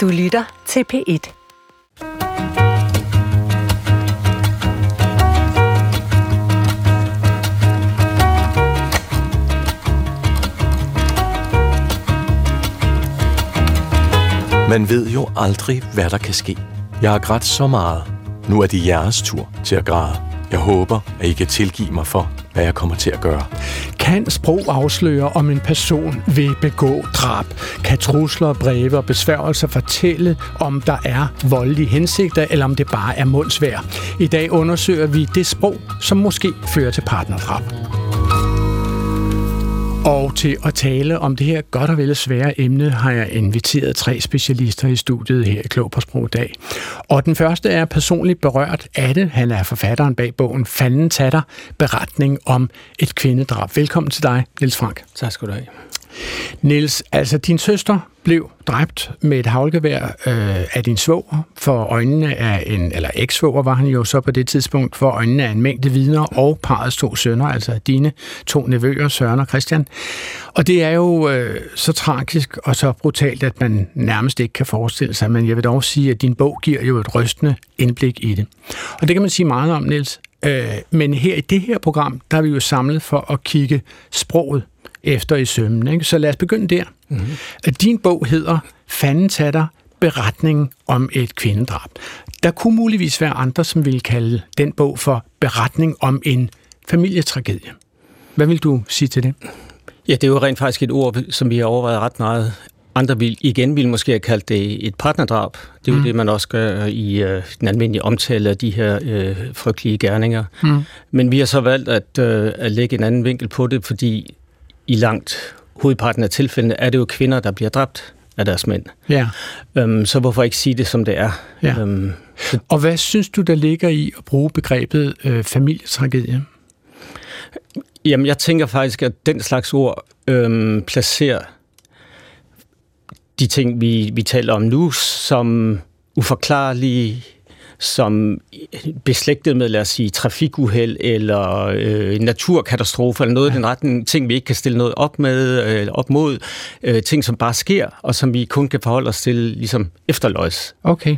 Du lytter til P1. Man ved jo aldrig, hvad der kan ske. Jeg har grædt så meget. Nu er det jeres tur til at græde. Jeg håber, at I kan tilgive mig for, hvad jeg kommer til at gøre. Kan sprog afsløre, om en person vil begå drab? Kan trusler, breve og besværgelser fortælle, om der er voldelige hensigter, eller om det bare er mundsvær? I dag undersøger vi det sprog, som måske fører til partnerdrab. Og til at tale om det her godt og vel svære emne, har jeg inviteret tre specialister i studiet her i Klog på Sprog dag. Og den første er personligt berørt af det. Han er forfatteren bag bogen Fanden tatter, beretning om et kvindedrab. Velkommen til dig, Niels Frank. Tak skal du have. Niels, altså din søster blev dræbt med et havlgevær øh, af din svoger for øjnene af en, eller eksvoger var han jo så på det tidspunkt, for øjnene af en mængde vidner og parets to sønner, altså dine to nevøer, Søren og Christian. Og det er jo øh, så tragisk og så brutalt, at man nærmest ikke kan forestille sig, men jeg vil dog sige, at din bog giver jo et rystende indblik i det. Og det kan man sige meget om, Niels. Øh, men her i det her program, der er vi jo samlet for at kigge sproget efter i sømmen. Ikke? Så lad os begynde der. Mm-hmm. Din bog hedder Fanden tatter, beretning om et kvindedrab. Der kunne muligvis være andre, som ville kalde den bog for beretning om en familietragedie. Hvad vil du sige til det? Ja, det er jo rent faktisk et ord, som vi har overvejet ret meget. Andre vil igen vil måske have kaldt det et partnerdrab. Det er jo mm. det, man også gør i øh, den almindelige omtale af de her øh, frygtelige gerninger. Mm. Men vi har så valgt at, øh, at lægge en anden vinkel på det, fordi i langt hovedparten af tilfældene er det jo kvinder, der bliver dræbt af deres mænd. Ja. Øhm, så hvorfor ikke sige det, som det er? Ja. Øhm, så... Og hvad synes du, der ligger i at bruge begrebet øh, familietragedie? Jamen, jeg tænker faktisk, at den slags ord øhm, placerer de ting, vi, vi taler om nu, som uforklarlige, som beslægtet med, lad os sige, trafikuheld eller øh, naturkatastrofe eller noget ja. i den retning, ting vi ikke kan stille noget op med, øh, op mod, øh, ting som bare sker, og som vi kun kan forholde os til ligesom efterløjs. Okay,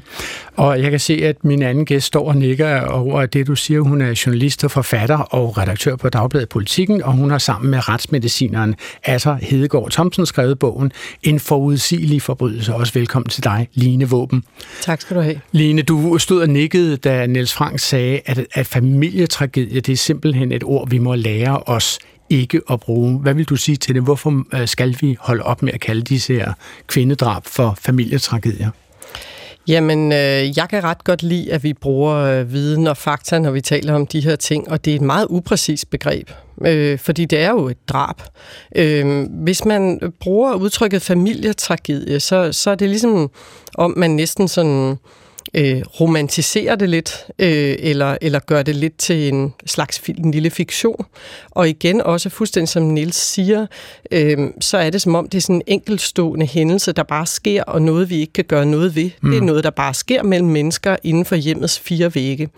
og jeg kan se, at min anden gæst står og nikker over det, du siger. Hun er journalist og forfatter og redaktør på Dagbladet Politikken, og hun har sammen med retsmedicineren Asser Hedegaard Thomsen skrevet bogen En forudsigelig forbrydelse. Også velkommen til dig, Line Våben. Tak skal du have. Line, du stod og nikkede, da Niels Frank sagde, at, at familietragedie, det er simpelthen et ord, vi må lære os ikke at bruge. Hvad vil du sige til det? Hvorfor øh, skal vi holde op med at kalde disse her kvindedrab for familietragedier? Jamen, øh, jeg kan ret godt lide, at vi bruger øh, viden og fakta, når vi taler om de her ting, og det er et meget upræcist begreb, øh, fordi det er jo et drab. Øh, hvis man bruger udtrykket familietragedie, så, så er det ligesom, om man næsten sådan... Øh, romantiserer det lidt, øh, eller, eller gør det lidt til en slags en lille fiktion. Og igen også fuldstændig som Nils siger, øh, så er det som om, det er sådan en enkeltstående hændelse, der bare sker, og noget vi ikke kan gøre noget ved. Mm. Det er noget, der bare sker mellem mennesker inden for hjemmets fire vægge.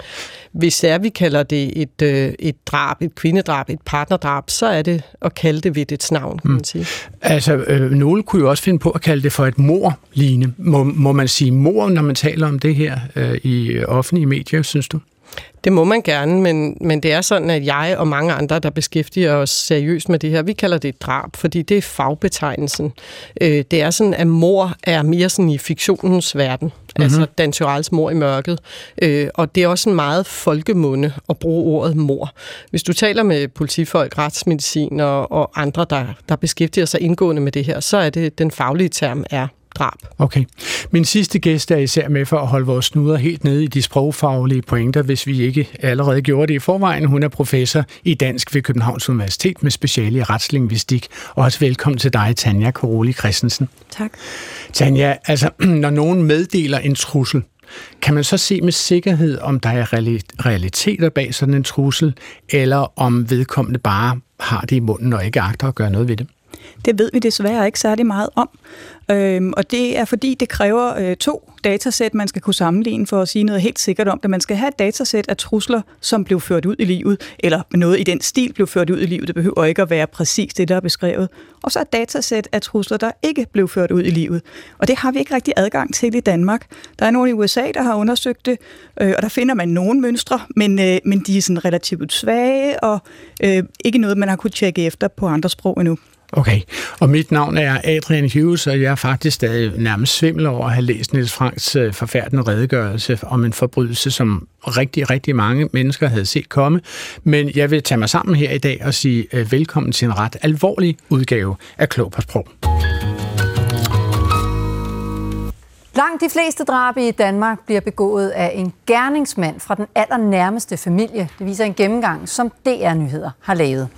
Hvis er, vi kalder det et, øh, et drab, et kvindedrab, et partnerdrab, så er det at kalde det ved dets navn, kan man mm. sige. Altså, øh, nogle kunne jo også finde på at kalde det for et mor, Line. Må, må man sige mor, når man taler om det her øh, i offentlige medier, synes du? Det må man gerne, men, men det er sådan, at jeg og mange andre, der beskæftiger os seriøst med det her, vi kalder det et drab, fordi det er fagbetegnelsen. Øh, det er sådan, at mor er mere sådan i fiktionens verden, mm-hmm. altså Dan Tyrells mor i mørket. Øh, og det er også en meget folkemunde at bruge ordet mor. Hvis du taler med politifolk, retsmedicin og, og andre, der, der beskæftiger sig indgående med det her, så er det, den faglige term er drab. Okay. Min sidste gæst er især med for at holde vores snuder helt nede i de sprogfaglige pointer, hvis vi ikke allerede gjorde det i forvejen. Hun er professor i dansk ved Københavns Universitet med speciale i retslingvistik. Og også velkommen til dig, Tanja Koroli Christensen. Tak. Tanja, altså når nogen meddeler en trussel, kan man så se med sikkerhed, om der er realiteter bag sådan en trussel, eller om vedkommende bare har det i munden og ikke agter at gøre noget ved det? Det ved vi desværre ikke særlig meget om. Øhm, og det er fordi, det kræver øh, to datasæt, man skal kunne sammenligne for at sige noget helt sikkert om det. Man skal have et datasæt af trusler, som blev ført ud i livet, eller noget i den stil blev ført ud i livet. Det behøver ikke at være præcis det, der er beskrevet. Og så et datasæt af trusler, der ikke blev ført ud i livet. Og det har vi ikke rigtig adgang til i Danmark. Der er nogen i USA, der har undersøgt det, øh, og der finder man nogle mønstre, men, øh, men de er sådan relativt svage, og øh, ikke noget, man har kunne tjekke efter på andre sprog endnu. Okay, og mit navn er Adrian Hughes, og jeg er faktisk stadig nærmest svimmel over at have læst Niels Franks øh, forfærdende redegørelse om en forbrydelse, som rigtig, rigtig mange mennesker havde set komme. Men jeg vil tage mig sammen her i dag og sige øh, velkommen til en ret alvorlig udgave af Klog på Sprog. Langt de fleste drab i Danmark bliver begået af en gerningsmand fra den allernærmeste familie. Det viser en gennemgang, som DR Nyheder har lavet.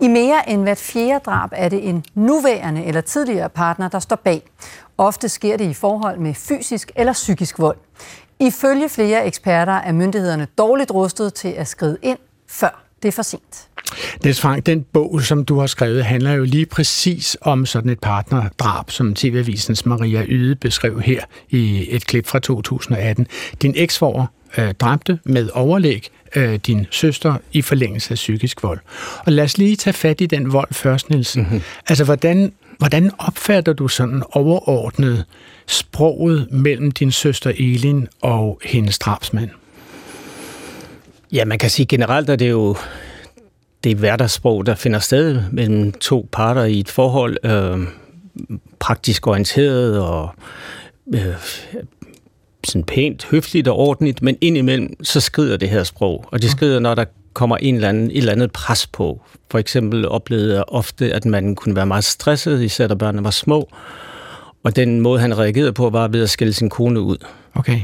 I mere end hvert fjerde drab er det en nuværende eller tidligere partner, der står bag. Ofte sker det i forhold med fysisk eller psykisk vold. Ifølge flere eksperter er myndighederne dårligt rustet til at skride ind, før det er for sent. Niels Frank, den bog, som du har skrevet, handler jo lige præcis om sådan et partnerdrab, som TV-avisens Maria Yde beskrev her i et klip fra 2018. Din eksvorer øh, dræbte med overlæg øh, din søster i forlængelse af psykisk vold. Og lad os lige tage fat i den vold først, Niels. Mm-hmm. Altså, hvordan, hvordan opfatter du sådan overordnet sproget mellem din søster Elin og hendes drabsmand? Ja, man kan sige generelt, at det er jo det er hverdagssprog, der finder sted mellem to parter i et forhold, øh, praktisk orienteret og øh, sådan pænt, høfligt og ordentligt, men indimellem så skrider det her sprog, og det skrider, når der kommer en eller anden, et eller andet pres på. For eksempel oplevede jeg ofte, at man kunne være meget stresset, især da børnene var små, og den måde, han reagerede på, var ved at skælde sin kone ud. Okay.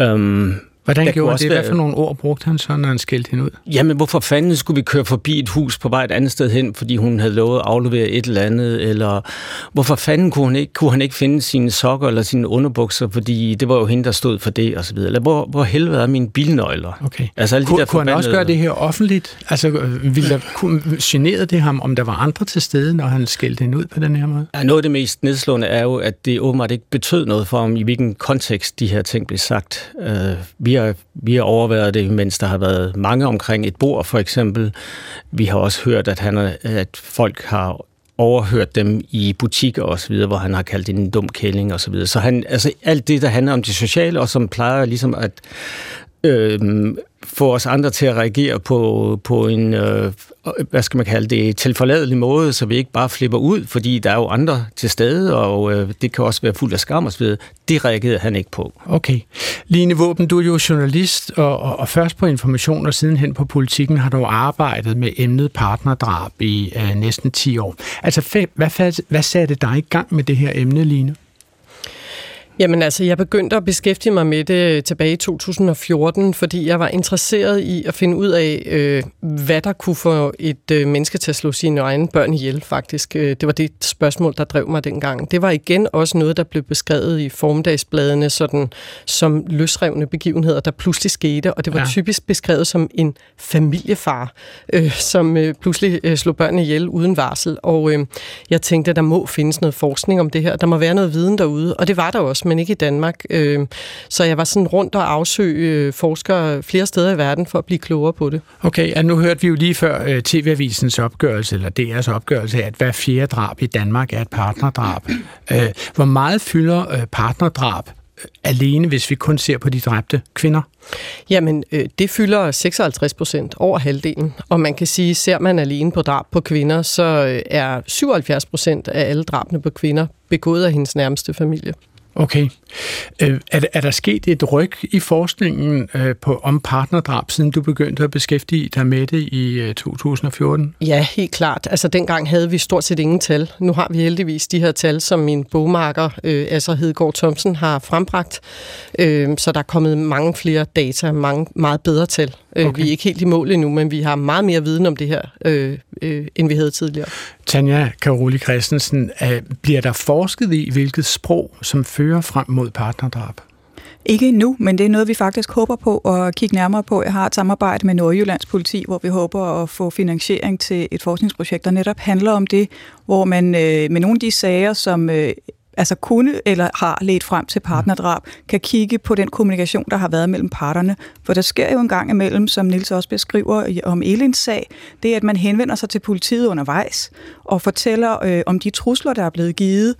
Øhm, Hvordan der gjorde han det? Hvad for nogle ord brugte han så, når han skældte hende ud? Jamen, hvorfor fanden skulle vi køre forbi et hus på vej et andet sted hen, fordi hun havde lovet at aflevere et eller andet? Eller hvorfor fanden kunne han ikke, kunne han ikke finde sine sokker eller sine underbukser, fordi det var jo hende, der stod for det, og så videre. Eller hvor, hvor helvede er mine bilnøgler? Okay. Altså, alle de kunne, der kunne han også gøre det her offentligt? Altså, ville der, kunne, generede det ham, om der var andre til stede, når han skældte hende ud på den her måde? Ja, noget af det mest nedslående er jo, at det åbenbart ikke betød noget for ham, i hvilken kontekst de her ting blev sagt. Uh, vi har, vi har overværet det, mens der har været mange omkring et bord, for eksempel. Vi har også hørt, at, han, at folk har overhørt dem i butikker og så videre, hvor han har kaldt det en dum kælling og så videre. Så han, altså alt det, der handler om det sociale, og som plejer ligesom at øh, få os andre til at reagere på, på en, øh, hvad skal man kalde det, tilforladelig måde, så vi ikke bare flipper ud, fordi der er jo andre til stede, og øh, det kan også være fuld af skam og så videre. Det reagerede han ikke på. Okay. Line Våben, du er jo journalist, og, og, og først på information og sidenhen på politikken har du arbejdet med emnet partnerdrab i øh, næsten 10 år. Altså, hvad, hvad satte dig i gang med det her emne, Line? Jamen altså, jeg begyndte at beskæftige mig med det tilbage i 2014, fordi jeg var interesseret i at finde ud af, øh, hvad der kunne få et øh, menneske til at slå sine egne børn ihjel, faktisk. Øh, det var det spørgsmål, der drev mig dengang. Det var igen også noget, der blev beskrevet i formiddagsbladene sådan, som løsrevne begivenheder, der pludselig skete, og det var ja. typisk beskrevet som en familiefar, øh, som øh, pludselig øh, slog børn ihjel uden varsel. Og øh, jeg tænkte, at der må findes noget forskning om det her. Der må være noget viden derude, og det var der også men ikke i Danmark. Øh, så jeg var sådan rundt og afsøge øh, forskere flere steder i verden for at blive klogere på det. Okay, og nu hørte vi jo lige før øh, TV-avisens opgørelse, eller DR's opgørelse, at hver fjerde drab i Danmark er et partnerdrab. Hvor meget fylder partnerdrab alene, hvis vi kun ser på de dræbte kvinder? Jamen, det fylder 56 procent over halvdelen. Og man kan sige, ser man alene på drab på kvinder, så er 77 procent af alle drabene på kvinder begået af hendes nærmeste familie. Okay. Øh, er, er der sket et ryg i forskningen øh, på om partnerdrab, siden du begyndte at beskæftige dig med det i øh, 2014? Ja, helt klart. Altså dengang havde vi stort set ingen tal. Nu har vi heldigvis de her tal, som min bogmarker, øh, altså Hedegaard Thomsen, har frembragt. Øh, så der er kommet mange flere data, mange meget bedre tal. Øh, okay. Vi er ikke helt i mål endnu, men vi har meget mere viden om det her, øh, øh, end vi havde tidligere. Tanja Karoli Christensen, bliver der forsket i, hvilket sprog, som fører frem mod partnerdrab? Ikke endnu, men det er noget, vi faktisk håber på at kigge nærmere på. Jeg har et samarbejde med Nordjyllands politi, hvor vi håber at få finansiering til et forskningsprojekt, der netop handler om det, hvor man øh, med nogle af de sager, som øh, altså kunne eller har ledt frem til partnerdrab, kan kigge på den kommunikation, der har været mellem parterne. For der sker jo en gang imellem, som Nils også beskriver om Elins sag, det er, at man henvender sig til politiet undervejs og fortæller øh, om de trusler, der er blevet givet,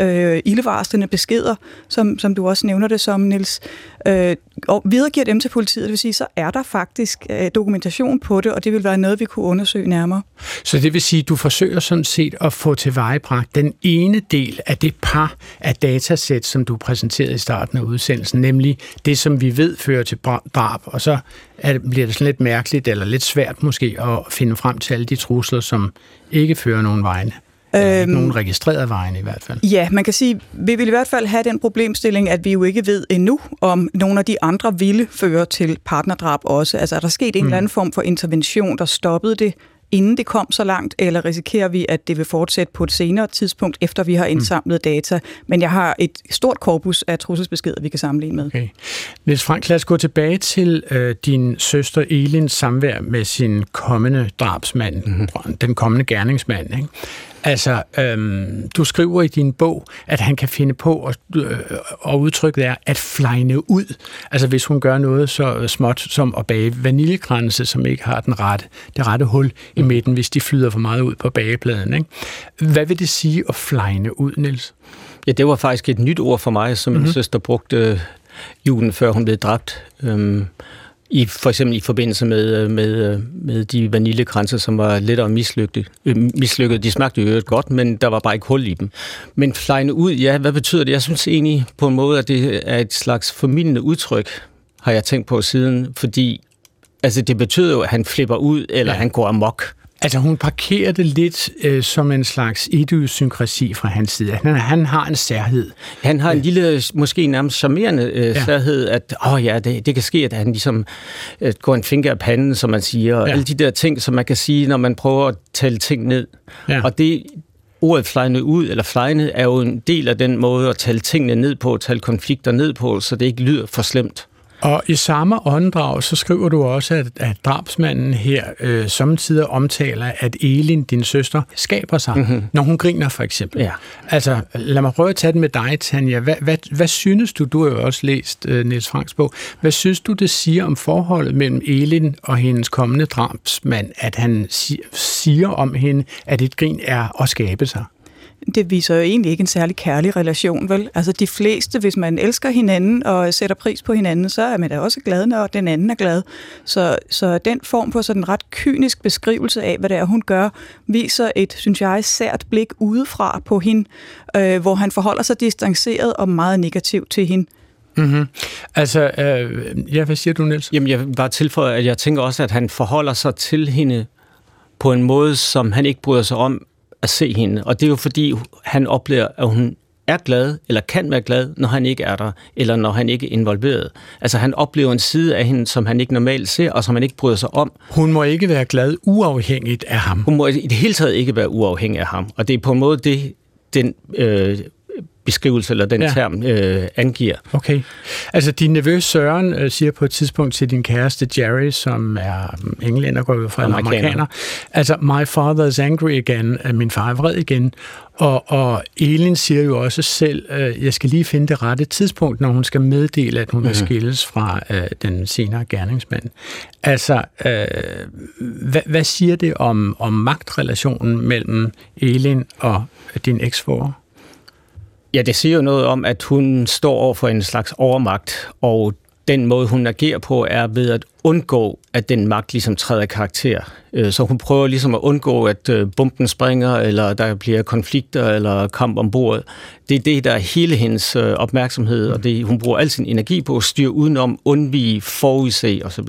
øh, ildevarslende beskeder, som, som du også nævner det som, Nils, øh, og videregiver dem til politiet. Det vil sige, så er der faktisk øh, dokumentation på det, og det vil være noget, vi kunne undersøge nærmere. Så det vil sige, at du forsøger sådan set at få til vejebragt den ene del af det par af datasæt, som du præsenterede i starten af udsendelsen, nemlig det, som vi ved fører til drab, og så er, bliver det sådan lidt mærkeligt eller lidt svært måske at finde frem til alle de trusler, som ikke fører nogen vegne. Øhm, nogen registrerede vejen i hvert fald. Ja, man kan sige, vi vil i hvert fald have den problemstilling, at vi jo ikke ved endnu, om nogle af de andre ville føre til partnerdrab også. Altså er der sket en mm. eller anden form for intervention, der stoppede det, inden det kom så langt, eller risikerer vi, at det vil fortsætte på et senere tidspunkt, efter vi har mm. indsamlet mm. data? Men jeg har et stort korpus af trusselsbeskeder, vi kan sammenligne med. Okay. Niels Frank, lad os gå tilbage til øh, din søster Elins samvær med sin kommende drabsmand, mm-hmm. den kommende gerningsmand. Ikke? Altså, øhm, du skriver i din bog, at han kan finde på at, øh, at udtrykke det er at flyne ud. Altså, hvis hun gør noget så småt som at bage vaniljekranse, som ikke har den rette, det rette hul i mm. midten, hvis de flyder for meget ud på bagepladen. Ikke? Hvad vil det sige at flyne ud, Niels? Ja, det var faktisk et nyt ord for mig, som mm-hmm. min søster brugte julen før hun blev dræbt. Øhm, i, for eksempel i forbindelse med, med, med de vaniljekranser, som var lettere mislykket. Øh, mislykket. De smagte jo godt, men der var bare ikke hul i dem. Men flyne ud, ja, hvad betyder det? Jeg synes egentlig på en måde, at det er et slags formidlende udtryk, har jeg tænkt på siden, fordi altså, det betyder jo, at han flipper ud, eller ja. han går amok. Altså hun parkerer det lidt øh, som en slags idiosynkrasi fra hans side. Han, han har en særhed. Han har en lille, måske nærmest charmerende øh, ja. særhed, at åh ja, det, det kan ske, at han ligesom øh, går en finger af panden, som man siger. Og ja. alle de der ting, som man kan sige, når man prøver at tale ting ned. Ja. Og det, ordet flyne ud, eller flyne, er jo en del af den måde at tale tingene ned på, tale konflikter ned på, så det ikke lyder for slemt. Og i samme åndedrag, så skriver du også, at, at drabsmanden her øh, samtidig omtaler, at Elin, din søster, skaber sig, mm-hmm. når hun griner for eksempel. Ja. Altså, lad mig prøve at tage det med dig, Tanja. Hvad, hvad, hvad synes du, du har jo også læst uh, Niels Franks bog, hvad synes du, det siger om forholdet mellem Elin og hendes kommende drabsmand, at han siger om hende, at et grin er at skabe sig? Det viser jo egentlig ikke en særlig kærlig relation, vel? Altså de fleste, hvis man elsker hinanden og sætter pris på hinanden, så er man da også glad, når den anden er glad. Så, så den form på sådan en ret kynisk beskrivelse af, hvad det er, hun gør, viser et, synes jeg, sært blik udefra på hende, øh, hvor han forholder sig distanceret og meget negativt til hende. Mm-hmm. Altså, øh, ja, hvad siger du, Niels? Jamen, jeg vil bare tilføje, at jeg tænker også, at han forholder sig til hende på en måde, som han ikke bryder sig om, at se hende. Og det er jo fordi, han oplever, at hun er glad, eller kan være glad, når han ikke er der, eller når han ikke er involveret. Altså han oplever en side af hende, som han ikke normalt ser, og som han ikke bryder sig om. Hun må ikke være glad uafhængigt af ham. Hun må i det hele taget ikke være uafhængig af ham. Og det er på en måde det, den øh, beskrivelse eller den ja. term øh, angiver. Okay. Altså din nevø Søren øh, siger på et tidspunkt til din kæreste Jerry, som er um, englænder, går ud fra amerikaner. amerikaner. Altså, my father is angry again. Min far er vred igen. Og, og Elin siger jo også selv, øh, jeg skal lige finde det rette tidspunkt, når hun skal meddele, at hun mm. vil skilles fra øh, den senere gerningsmand. Altså, øh, hvad, hvad siger det om, om magtrelationen mellem Elin og din eksformer? Ja, det siger jo noget om, at hun står over for en slags overmagt, og den måde, hun agerer på, er ved at undgå, at den magt ligesom træder karakter. Øh, så hun prøver ligesom at undgå, at øh, bomben springer, eller der bliver konflikter eller kamp ombord. Det er det, der er hele hendes øh, opmærksomhed, og det, hun bruger al sin energi på at styre udenom, undvige, forudse osv.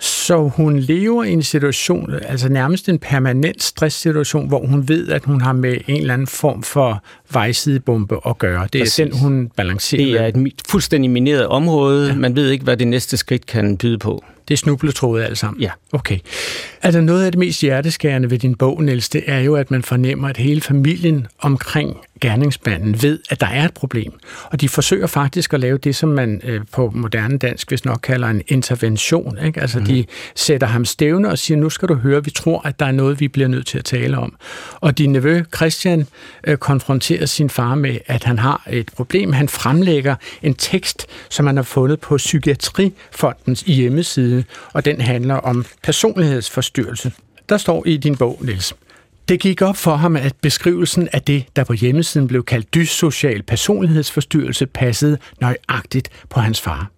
Så hun lever i en situation, altså nærmest en permanent stresssituation, hvor hun ved, at hun har med en eller anden form for vejsidebombe at gøre. Det er Præcis. den, hun balancerer. Det er et fuldstændig mineret område. Ja. Man ved ikke, hvad det næste skridt kan byde på. Det er snubletrådet alt sammen? Ja. Okay. Altså noget af det mest hjerteskærende ved din bog, Niels, det er jo, at man fornemmer, at hele familien omkring gerningsmanden ved, at der er et problem. Og de forsøger faktisk at lave det, som man øh, på moderne dansk hvis nok kalder en intervention. Ikke? Altså mm. de sætter ham stævne og siger, nu skal du høre, vi tror, at der er noget, vi bliver nødt til at tale om. Og din nevø Christian øh, konfronterer sin far med, at han har et problem. Han fremlægger en tekst, som han har fundet på Psykiatrifondens hjemmeside, og den handler om personlighedsforstyrrelse. Der står i din bog, Niels, det gik op for ham, at beskrivelsen af det, der på hjemmesiden blev kaldt dyssocial personlighedsforstyrrelse, passede nøjagtigt på hans far.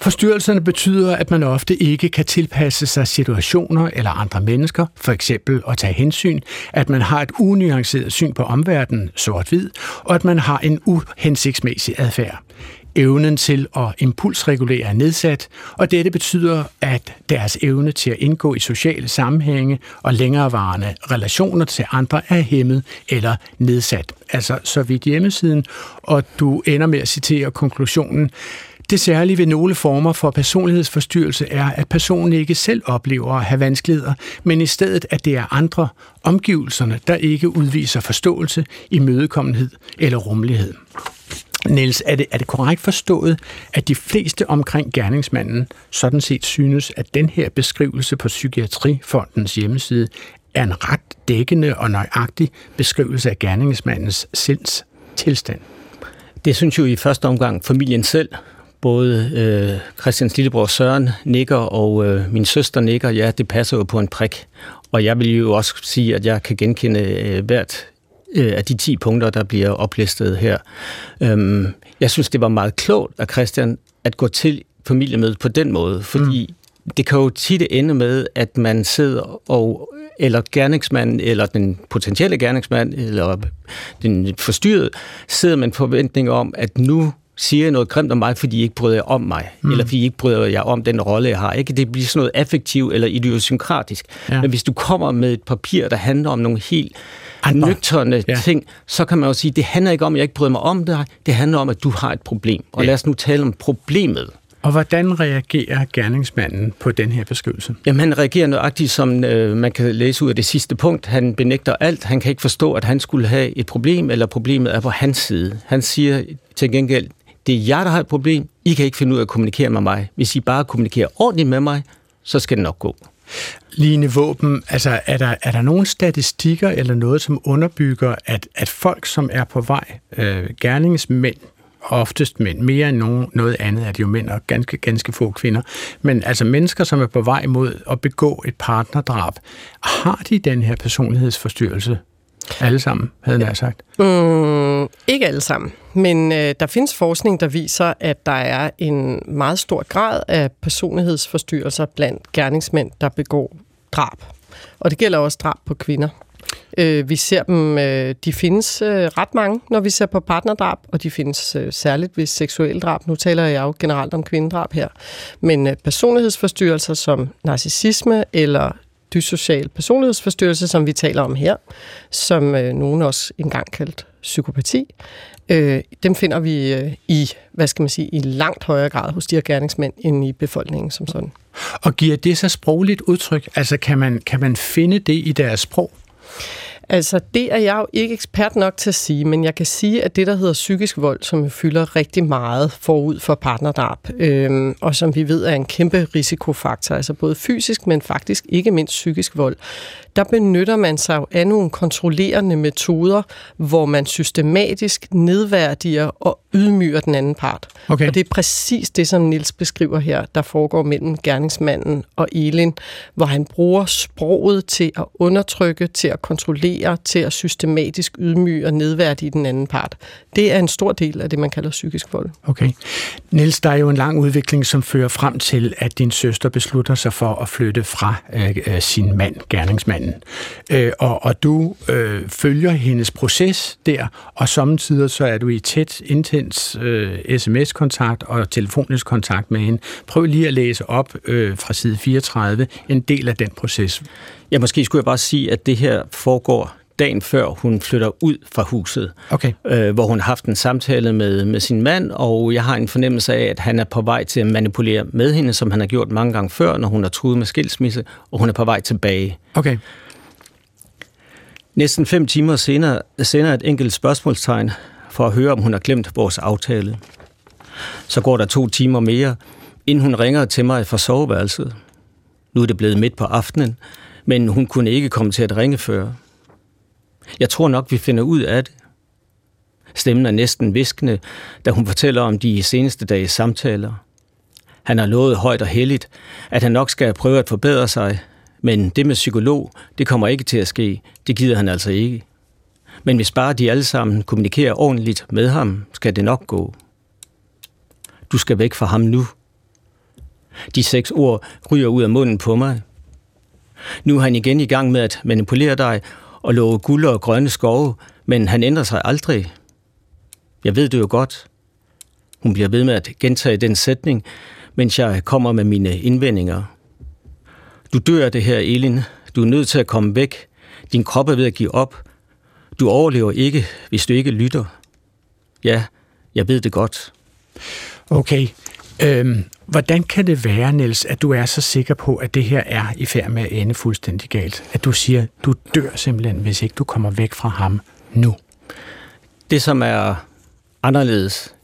Forstyrrelserne betyder, at man ofte ikke kan tilpasse sig situationer eller andre mennesker, for eksempel at tage hensyn, at man har et unuanceret syn på omverdenen, sort-hvid, og at man har en uhensigtsmæssig adfærd. Evnen til at impulsregulere er nedsat, og dette betyder, at deres evne til at indgå i sociale sammenhænge og længerevarende relationer til andre er hæmmet eller nedsat. Altså så vidt hjemmesiden, og du ender med at citere konklusionen. Det særlige ved nogle former for personlighedsforstyrrelse er, at personen ikke selv oplever at have vanskeligheder, men i stedet at det er andre omgivelserne, der ikke udviser forståelse, imødekommenhed eller rummelighed. Niels, er det, er det korrekt forstået, at de fleste omkring gerningsmanden sådan set synes, at den her beskrivelse på Psykiatrifondens hjemmeside er en ret dækkende og nøjagtig beskrivelse af gerningsmandens sinds tilstand? Det synes jo i første omgang familien selv. Både øh, Christians lillebror Søren nikker, og øh, min søster nikker. Ja, det passer jo på en prik. Og jeg vil jo også sige, at jeg kan genkende øh, hvert øh, af de 10 punkter, der bliver oplistet her. Øhm, jeg synes, det var meget klogt af Christian at gå til familiemødet på den måde, fordi mm. det kan jo tit ende med, at man sidder og eller gerningsmanden, eller den potentielle gerningsmand, eller den forstyrrede, sidder med en forventning om, at nu siger jeg noget grimt om mig, fordi I ikke bryder jer om mig, mm. eller fordi I ikke bryder jer om den rolle, jeg har. Ikke? Det bliver sådan noget affektivt eller idiosynkratisk. Ja. Men hvis du kommer med et papir, der handler om nogle helt andre nøgterne ja. ting, så kan man jo sige, det handler ikke om, at jeg ikke bryder mig om dig, det handler om, at du har et problem. Og ja. lad os nu tale om problemet. Og hvordan reagerer gerningsmanden på den her beskrivelse? Jamen, han reagerer nøjagtigt, som øh, man kan læse ud af det sidste punkt. Han benægter alt. Han kan ikke forstå, at han skulle have et problem, eller problemet er på hans side. Han siger til gengæld, det er jer, der har et problem. I kan ikke finde ud af at kommunikere med mig. Hvis I bare kommunikerer ordentligt med mig, så skal det nok gå. Line Våben, altså er der, er der nogle statistikker eller noget, som underbygger, at, at folk, som er på vej, øh, gerningsmænd, oftest mænd, mere end nogen, noget andet er det jo mænd og ganske, ganske få kvinder, men altså mennesker, som er på vej mod at begå et partnerdrab, har de den her personlighedsforstyrrelse? Alle sammen, havde jeg sagt. Mm, ikke alle sammen, men øh, der findes forskning, der viser, at der er en meget stor grad af personlighedsforstyrrelser blandt gerningsmænd, der begår drab. Og det gælder også drab på kvinder. Øh, vi ser dem, øh, de findes øh, ret mange, når vi ser på partnerdrab, og de findes øh, særligt ved seksuel drab. Nu taler jeg jo generelt om kvindedrab her. Men øh, personlighedsforstyrrelser som narcissisme eller dyssocial personlighedsforstyrrelse, som vi taler om her, som øh, nogen også engang kaldt psykopati, øh, dem finder vi øh, i, hvad skal man sige, i langt højere grad hos de her gerningsmænd, end i befolkningen som sådan. Og giver det så sprogligt udtryk? Altså kan man, kan man finde det i deres sprog? Altså, det er jeg jo ikke ekspert nok til at sige, men jeg kan sige, at det, der hedder psykisk vold, som fylder rigtig meget forud for partnerdrab, øhm, og som vi ved er en kæmpe risikofaktor, altså både fysisk, men faktisk ikke mindst psykisk vold, der benytter man sig af nogle kontrollerende metoder, hvor man systematisk nedværdiger og ydmyger den anden part. Okay. Og det er præcis det, som Nils beskriver her, der foregår mellem gerningsmanden og Elin, hvor han bruger sproget til at undertrykke, til at kontrollere, til at systematisk ydmyge og nedværdige den anden part. Det er en stor del af det, man kalder psykisk vold. Okay. Nils, der er jo en lang udvikling, som fører frem til, at din søster beslutter sig for at flytte fra øh, øh sin mand, gerningsmanden. Øh, og, og du øh, følger hendes proces der, og samtidig så er du i tæt, intens øh, sms-kontakt og telefonisk kontakt med hende. Prøv lige at læse op øh, fra side 34 en del af den proces. Ja, måske skulle jeg bare sige, at det her foregår dagen før hun flytter ud fra huset, okay. øh, hvor hun har haft en samtale med, med sin mand, og jeg har en fornemmelse af, at han er på vej til at manipulere med hende, som han har gjort mange gange før, når hun har truet med skilsmisse, og hun er på vej tilbage. Okay. Næsten fem timer senere sender et enkelt spørgsmålstegn for at høre, om hun har glemt vores aftale. Så går der to timer mere, inden hun ringer til mig fra soveværelset. Nu er det blevet midt på aftenen, men hun kunne ikke komme til at ringe før. Jeg tror nok, vi finder ud af det. Stemmen er næsten viskende, da hun fortæller om de seneste dages samtaler. Han har lovet højt og heldigt, at han nok skal prøve at forbedre sig, men det med psykolog, det kommer ikke til at ske. Det gider han altså ikke. Men hvis bare de alle sammen kommunikerer ordentligt med ham, skal det nok gå. Du skal væk fra ham nu. De seks ord ryger ud af munden på mig. Nu er han igen i gang med at manipulere dig og love guld og grønne skove, men han ændrer sig aldrig. Jeg ved det jo godt. Hun bliver ved med at gentage den sætning, mens jeg kommer med mine indvendinger. Du dør af det her, Elin. Du er nødt til at komme væk. Din krop er ved at give op. Du overlever ikke, hvis du ikke lytter. Ja, jeg ved det godt. Okay. Øhm, hvordan kan det være, Niels, at du er så sikker på, at det her er i færd med at ende fuldstændig galt? At du siger, du dør simpelthen, hvis ikke du kommer væk fra ham nu? Det, som er anderledes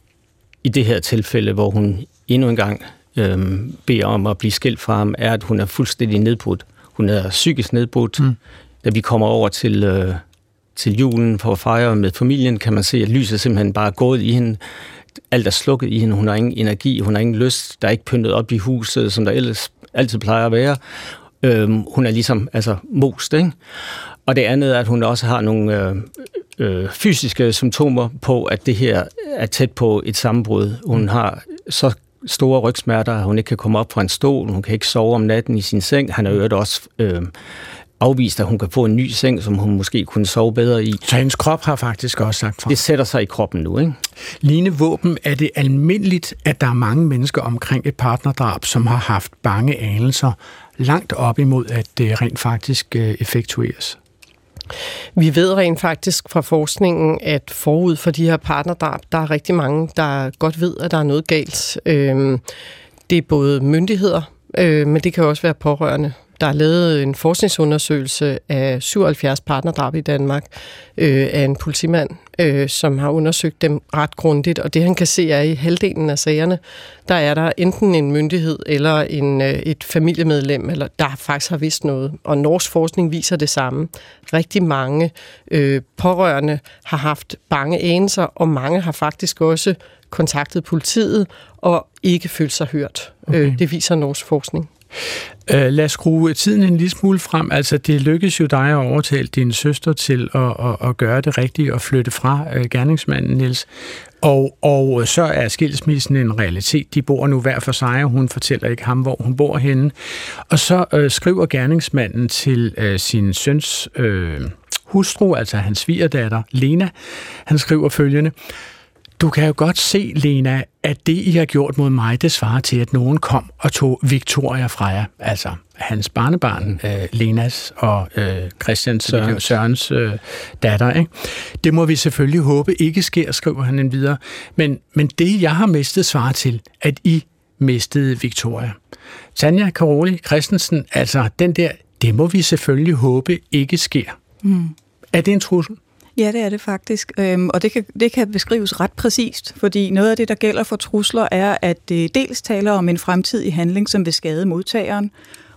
i det her tilfælde, hvor hun endnu en gang øhm, beder om at blive skilt fra ham, er, at hun er fuldstændig nedbrudt. Hun er psykisk nedbrudt. Mm. Da vi kommer over til, øh, til julen for at fejre med familien, kan man se, at lyset simpelthen bare er gået i hende. Alt er slukket i hende. Hun har ingen energi, hun har ingen lyst. Der er ikke pyntet op i huset, som der ellers altid plejer at være. Øhm, hun er ligesom altså, most, ikke? Og det andet er, at hun også har nogle øh, øh, fysiske symptomer på, at det her er tæt på et sammenbrud. Hun har så store rygsmerter, at hun ikke kan komme op fra en stol, hun kan ikke sove om natten i sin seng. Han har øvrigt også øh, afvist, at hun kan få en ny seng, som hun måske kunne sove bedre i. Så hendes krop har faktisk også sagt fra. Det sætter sig i kroppen nu, ikke? Line Våben, er det almindeligt, at der er mange mennesker omkring et partnerdrab, som har haft bange anelser langt op imod, at det rent faktisk øh, effektueres? Vi ved rent faktisk fra forskningen, at forud for de her partnerdrab, der er rigtig mange, der godt ved, at der er noget galt. Øhm, det er både myndigheder, øh, men det kan også være pårørende. Der er lavet en forskningsundersøgelse af 77 partnerdrab i Danmark øh, af en politimand, øh, som har undersøgt dem ret grundigt. Og det han kan se er, at i halvdelen af sagerne, der er der enten en myndighed eller en, øh, et familiemedlem, eller der faktisk har vidst noget. Og norsk forskning viser det samme. Rigtig mange øh, pårørende har haft bange anelser, og mange har faktisk også kontaktet politiet og ikke følt sig hørt. Okay. Øh, det viser norsk forskning. Uh, lad os skrue tiden en lille smule frem. Altså, det lykkedes jo dig at overtale din søster til at, at, at gøre det rigtige og flytte fra uh, gerningsmanden, Niels. Og, og så er skilsmissen en realitet. De bor nu hver for sig, og hun fortæller ikke ham, hvor hun bor henne. Og så øh, skriver gerningsmanden til øh, sin søns øh, hustru, altså hans svigerdatter, Lena. Han skriver følgende. Du kan jo godt se, Lena, at det, I har gjort mod mig, det svarer til, at nogen kom og tog Victoria fra jer. Altså hans barnebarn, mm. øh, Lenas og øh, Christians Søren. Sørens øh, datter. Ikke? Det må vi selvfølgelig håbe ikke sker, skriver han en videre. Men, men det, jeg har mistet, svarer til, at I mistede Victoria. Tanja Karoli Christensen, altså den der, det må vi selvfølgelig håbe ikke sker. Mm. Er det en trussel? Ja, det er det faktisk. Øhm, og det kan, det kan beskrives ret præcist, fordi noget af det, der gælder for trusler, er, at det dels taler om en fremtidig handling, som vil skade modtageren,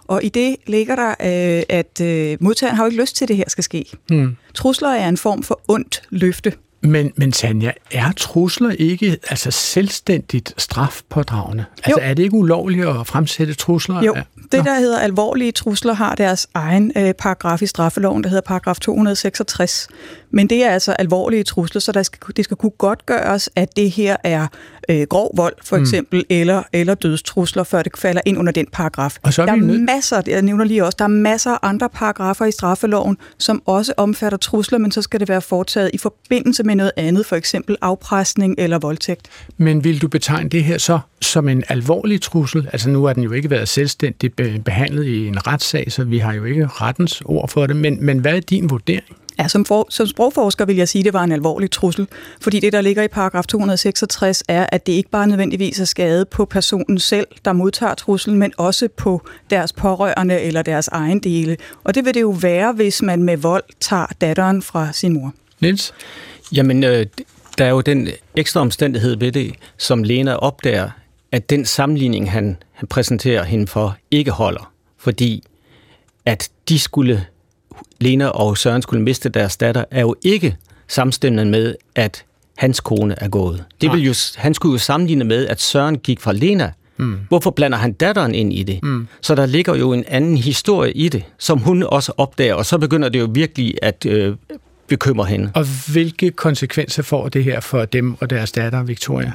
og i det ligger der, øh, at øh, modtageren har jo ikke lyst til, at det her skal ske. Hmm. Trusler er en form for ondt løfte. Men, men Tanja, er trusler ikke altså selvstændigt strafpådragende? Altså jo. er det ikke ulovligt at fremsætte trusler? Jo, det der hedder alvorlige trusler har deres egen øh, paragraf i straffeloven, der hedder paragraf 266. Men det er altså alvorlige trusler, så der skal, det skal kunne godt gøres, at det her er øh, grov vold, for mm. eksempel, mm. eller, eller dødstrusler, før det falder ind under den paragraf. Og så er der er nød... masser, jeg nævner lige også, der er masser af andre paragrafer i straffeloven, som også omfatter trusler, men så skal det være foretaget i forbindelse med noget andet, for eksempel afpresning eller voldtægt. Men vil du betegne det her så som en alvorlig trussel? Altså nu har den jo ikke været selvstændigt behandlet i en retssag, så vi har jo ikke rettens ord for det, men, men hvad er din vurdering? Ja, som, for, som sprogforsker vil jeg sige, at det var en alvorlig trussel, fordi det, der ligger i paragraf 266, er, at det ikke bare nødvendigvis er skade på personen selv, der modtager truslen, men også på deres pårørende eller deres egen dele. Og det vil det jo være, hvis man med vold tager datteren fra sin mor. Niels? Jamen, øh, der er jo den ekstra omstændighed ved det, som Lena opdager, at den sammenligning, han, han præsenterer hende for, ikke holder. Fordi at de skulle, Lena og Søren skulle miste deres datter, er jo ikke samstemmende med, at hans kone er gået. Det vil jo, han skulle jo sammenligne med, at Søren gik fra Lena. Mm. Hvorfor blander han datteren ind i det? Mm. Så der ligger jo en anden historie i det, som hun også opdager, og så begynder det jo virkelig at øh, bekymre hende. Og hvilke konsekvenser får det her for dem og deres datter, Victoria?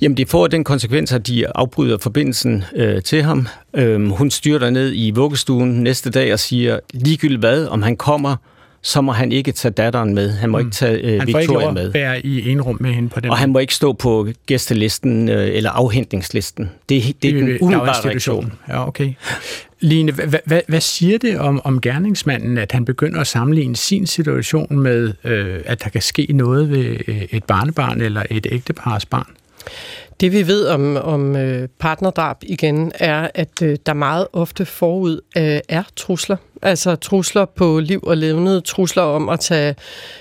Jamen, det får den konsekvens, at de afbryder forbindelsen øh, til ham. Øhm, hun styrter ned i vuggestuen næste dag og siger, ligegyldigt hvad, om han kommer, så må han ikke tage datteren med. Han må mm. ikke tage øh, han får Victoria ikke med. være i en rum med hende på den Og han må ikke stå på gæstelisten øh, eller afhentningslisten. Det, det, det er den umiddelbare reaktion. Ja, okay. Line, hvad, hvad, hvad siger det om, om gerningsmanden, at han begynder at sammenligne sin situation med, øh, at der kan ske noget ved øh, et barnebarn eller et ægtepars barn? Det vi ved om, om øh, partnerdrab igen, er, at øh, der meget ofte forud øh, er trusler. Altså trusler på liv og levende, trusler om at tage,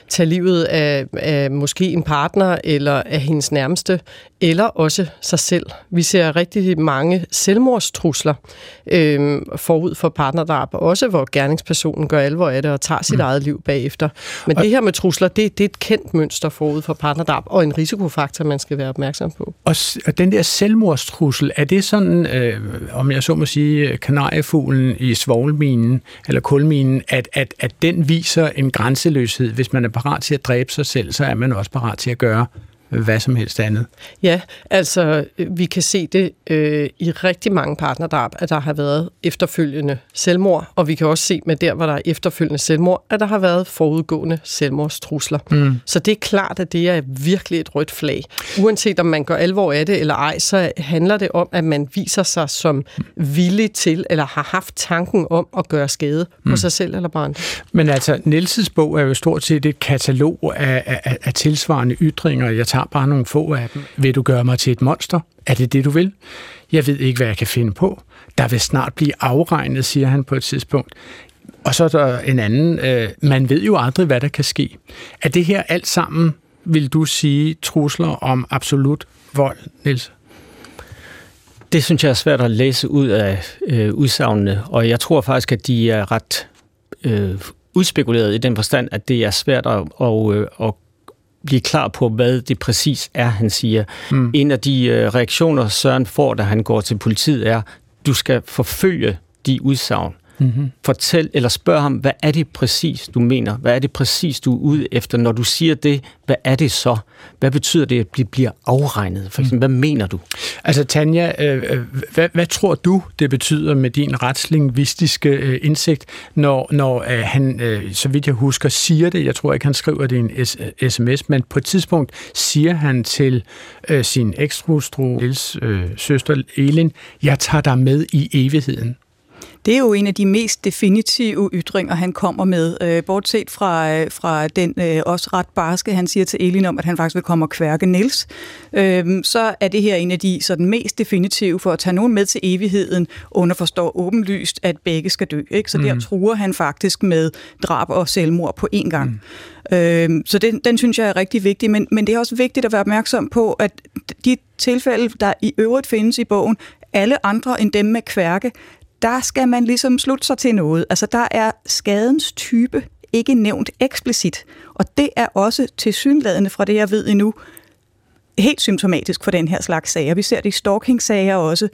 tage livet af, af måske en partner eller af hendes nærmeste, eller også sig selv. Vi ser rigtig mange selvmordstrusler øh, forud for partnerdrab, også hvor gerningspersonen gør alvor af det og tager sit mm. eget liv bagefter. Men og det her med trusler, det, det er et kendt mønster forud for partnerdrab, og en risikofaktor, man skal være opmærksom på. Og, og den der selvmordstrussel, er det sådan, øh, om jeg så må sige, kanariefuglen i svogelminen, eller kulminen, at, at, at den viser en grænseløshed. Hvis man er parat til at dræbe sig selv, så er man også parat til at gøre hvad som helst andet. Ja, altså vi kan se det øh, i rigtig mange partnerdrab, at der har været efterfølgende selvmord, og vi kan også se med der, hvor der er efterfølgende selvmord, at der har været forudgående selvmordstrusler. Mm. Så det er klart, at det er virkelig et rødt flag. Uanset om man gør alvor af det eller ej, så handler det om, at man viser sig som villig til, eller har haft tanken om at gøre skade mm. på sig selv eller barn. Men altså, Nielses bog er jo stort set et katalog af, af, af tilsvarende ytringer. Jeg tager bare nogle få af dem. Vil du gøre mig til et monster? Er det det, du vil? Jeg ved ikke, hvad jeg kan finde på. Der vil snart blive afregnet, siger han på et tidspunkt. Og så er der en anden. Øh, man ved jo aldrig, hvad der kan ske. Er det her alt sammen, vil du sige, trusler om absolut vold, Niels? Det synes jeg er svært at læse ud af øh, udsagnene, og jeg tror faktisk, at de er ret øh, udspekuleret i den forstand, at det er svært at, øh, at, at blive klar på, hvad det præcis er, han siger. Mm. En af de øh, reaktioner, Søren får, da han går til politiet, er, du skal forfølge de udsagn. Mm-hmm. Fortæl eller spørg ham, hvad er det præcis, du mener? Hvad er det præcis, du er ude efter? Når du siger det, hvad er det så? Hvad betyder det, at det bliver afregnet? For eksempel, mm. hvad mener du? Altså Tanja, øh, øh, hvad, hvad tror du, det betyder med din retslingvistiske øh, indsigt, når, når øh, han, øh, så vidt jeg husker, siger det, jeg tror ikke, han skriver det i en s- sms, men på et tidspunkt siger han til øh, sin ekstrahustru, øh, søster Elin, jeg tager dig med i evigheden. Det er jo en af de mest definitive ytringer, han kommer med. Øh, bortset fra, øh, fra den øh, også ret barske, han siger til Elin om, at han faktisk vil komme og kværke Niels, øh, så er det her en af de sådan, mest definitive for at tage nogen med til evigheden, underforstår åbenlyst, at begge skal dø. Ikke? Så mm. der truer han faktisk med drab og selvmord på én gang. Mm. Øh, så den, den synes jeg er rigtig vigtig, men, men det er også vigtigt at være opmærksom på, at de tilfælde, der i øvrigt findes i bogen, alle andre end dem med kværke, der skal man ligesom slutte sig til noget. Altså der er skadens type ikke nævnt eksplicit, og det er også til synladende fra det, jeg ved endnu, helt symptomatisk for den her slags sager. Vi ser det i stalking-sager også.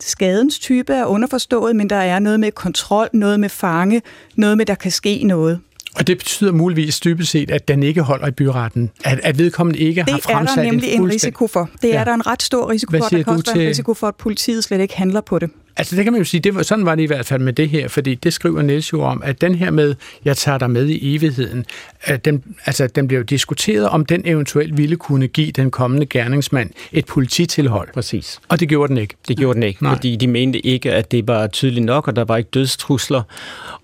Skadens type er underforstået, men der er noget med kontrol, noget med fange, noget med, der kan ske noget. Og det betyder muligvis dybest set, at den ikke holder i byretten. At, at vedkommende ikke det har fremsat Det er der nemlig en, en risiko for. Det ja. er der en ret stor risiko for. Der kan også til... være en risiko for, at politiet slet ikke handler på det. Altså det kan man jo sige, det var, sådan var det i hvert fald med det her, fordi det skriver Niels jo om, at den her med, jeg tager dig med i evigheden, at den, altså, den blev diskuteret, om den eventuelt ville kunne give den kommende gerningsmand et polititilhold. Præcis. Og det gjorde den ikke. Det gjorde den ikke, Nej. fordi de mente ikke, at det var tydeligt nok, og der var ikke dødstrusler.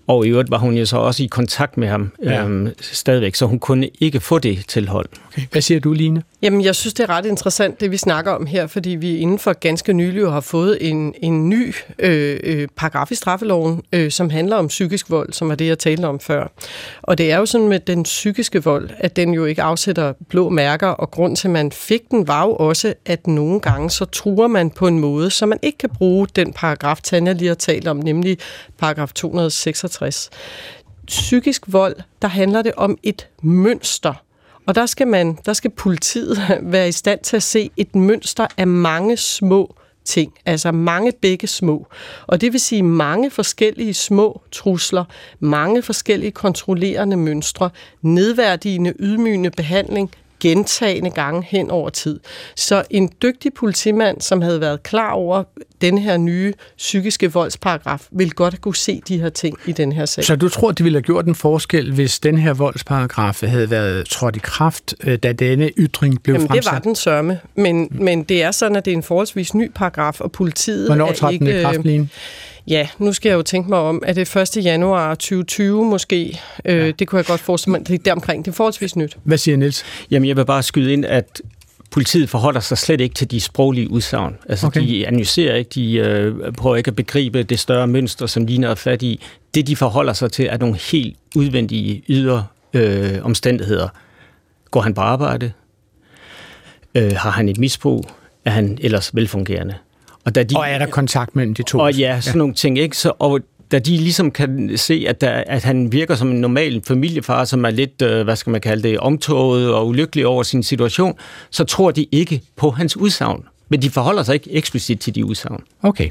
Og i øvrigt var hun jo så også i kontakt med ham Ja. øhm, stadigvæk, så hun kunne ikke få det tilhold. Okay. Hvad siger du, Line? Jamen, jeg synes, det er ret interessant, det vi snakker om her, fordi vi inden for ganske nylig har fået en, en ny øh, øh, paragraf i straffeloven, øh, som handler om psykisk vold, som var det, jeg talte om før. Og det er jo sådan med den psykiske vold, at den jo ikke afsætter blå mærker, og grund til, at man fik den, var jo også, at nogle gange så truer man på en måde, så man ikke kan bruge den paragraf, Tanja lige har talt om, nemlig paragraf 266 psykisk vold, der handler det om et mønster. Og der skal man, der skal politiet være i stand til at se et mønster af mange små ting, altså mange begge små. Og det vil sige mange forskellige små trusler, mange forskellige kontrollerende mønstre, nedværdigende, ydmygende behandling, gentagende gange hen over tid. Så en dygtig politimand, som havde været klar over den her nye psykiske voldsparagraf, ville godt have kunne se de her ting i den her sag. Så du tror, det ville have gjort en forskel, hvis den her voldsparagraf havde været trådt i kraft, øh, da denne ytring blev Jamen, fremsat? det var den sørme, men, men det er sådan, at det er en forholdsvis ny paragraf, og politiet Hvornår er trådte ikke... den i kraft, øh? Ja, nu skal jeg jo tænke mig om, at det er 1. januar 2020 måske. Øh, det kunne jeg godt forestille mig, det er deromkring. Det er forholdsvis nyt. Hvad siger Niels? Jamen, jeg vil bare skyde ind, at politiet forholder sig slet ikke til de sproglige udsagn. Altså, Okay. okay. de analyserer ikke, de øh, prøver ikke at begribe det større mønster, som Lina er fat i. Det, de forholder sig til, er nogle helt udvendige ydre øh, omstændigheder. Går han på arbejde? Øh, har han et misbrug? Er han ellers velfungerende? Og, da de, Og er der kontakt mellem de to? og ja, sådan ja. nogle ting, ikke? Så, og da de ligesom kan se, at, der, at han virker som en normal familiefar, som er lidt, øh, hvad skal man kalde det, omtåget og ulykkelig over sin situation, så tror de ikke på hans udsagn. Men de forholder sig ikke eksplicit til de udsagn. Okay.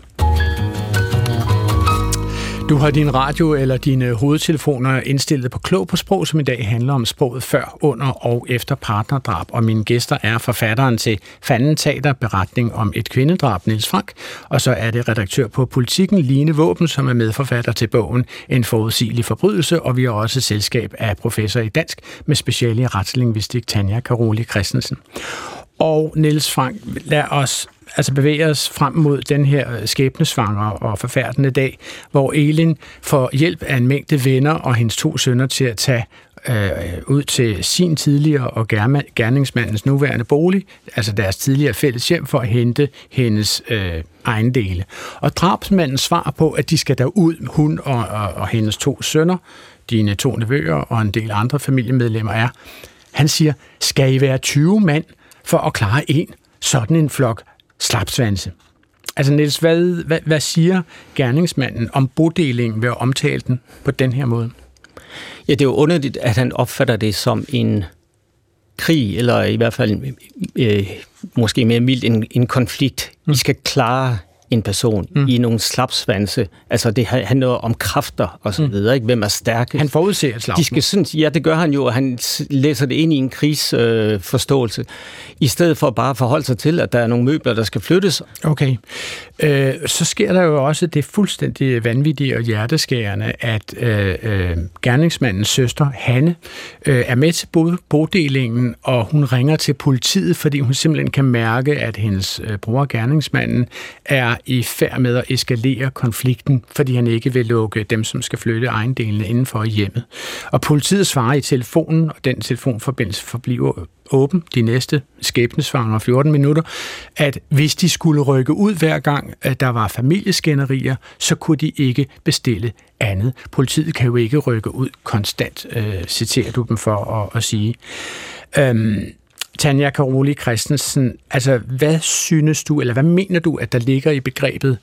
Du har din radio eller dine hovedtelefoner indstillet på Klog på Sprog, som i dag handler om sproget før, under og efter partnerdrab. Og mine gæster er forfatteren til Fanden Tater, beretning om et kvindedrab, Niels Frank. Og så er det redaktør på Politiken, Line Våben, som er medforfatter til bogen En forudsigelig forbrydelse. Og vi har også selskab af professor i dansk med speciale i retslingvistik, Tanja Karoli Christensen. Og Niels Frank, lad os altså bevæger os frem mod den her øh, skæbnesvanger og forfærdende dag, hvor Elin får hjælp af en mængde venner og hendes to sønner til at tage øh, ud til sin tidligere og gerningsmandens nuværende bolig, altså deres tidligere fælles hjem, for at hente hendes øh, ejendele. Og drabsmanden svar på, at de skal derud, hun og, og, og hendes to sønner, dine to nevøer og en del andre familiemedlemmer er, han siger, skal I være 20 mand for at klare en sådan en flok slapsvanse? Altså Niels, hvad, hvad, hvad siger gerningsmanden om bodelingen ved at omtale den på den her måde? Ja, det er jo underligt, at han opfatter det som en krig, eller i hvert fald øh, måske mere mildt en, en konflikt. Mm. Vi skal klare en person mm. i nogle slapsvanse. Altså det handler om kræfter og så videre, ikke? Hvem er stærke? Han forudser et slag. De skal sådan, ja, det gør han jo, og han læser det ind i en krigsforståelse, øh, i stedet for bare at forholde sig til, at der er nogle møbler, der skal flyttes. Okay. Øh, så sker der jo også det fuldstændig vanvittige og hjerteskærende, at øh, øh, gerningsmandens søster, Hanne, øh, er med til bod- bodelingen, og hun ringer til politiet, fordi hun simpelthen kan mærke, at hendes øh, bror, gerningsmanden, er i færd med at eskalere konflikten, fordi han ikke vil lukke dem, som skal flytte ejendelene indenfor i hjemmet. Og politiet svarer i telefonen, og den telefonforbindelse forbliver åben de næste skæbnesvanger 14 minutter, at hvis de skulle rykke ud hver gang, at der var familieskænderier, så kunne de ikke bestille andet. Politiet kan jo ikke rykke ud konstant, øh, citerer du dem for at, at sige. Øhm, Tanja Karoli Christensen, altså hvad synes du, eller hvad mener du, at der ligger i begrebet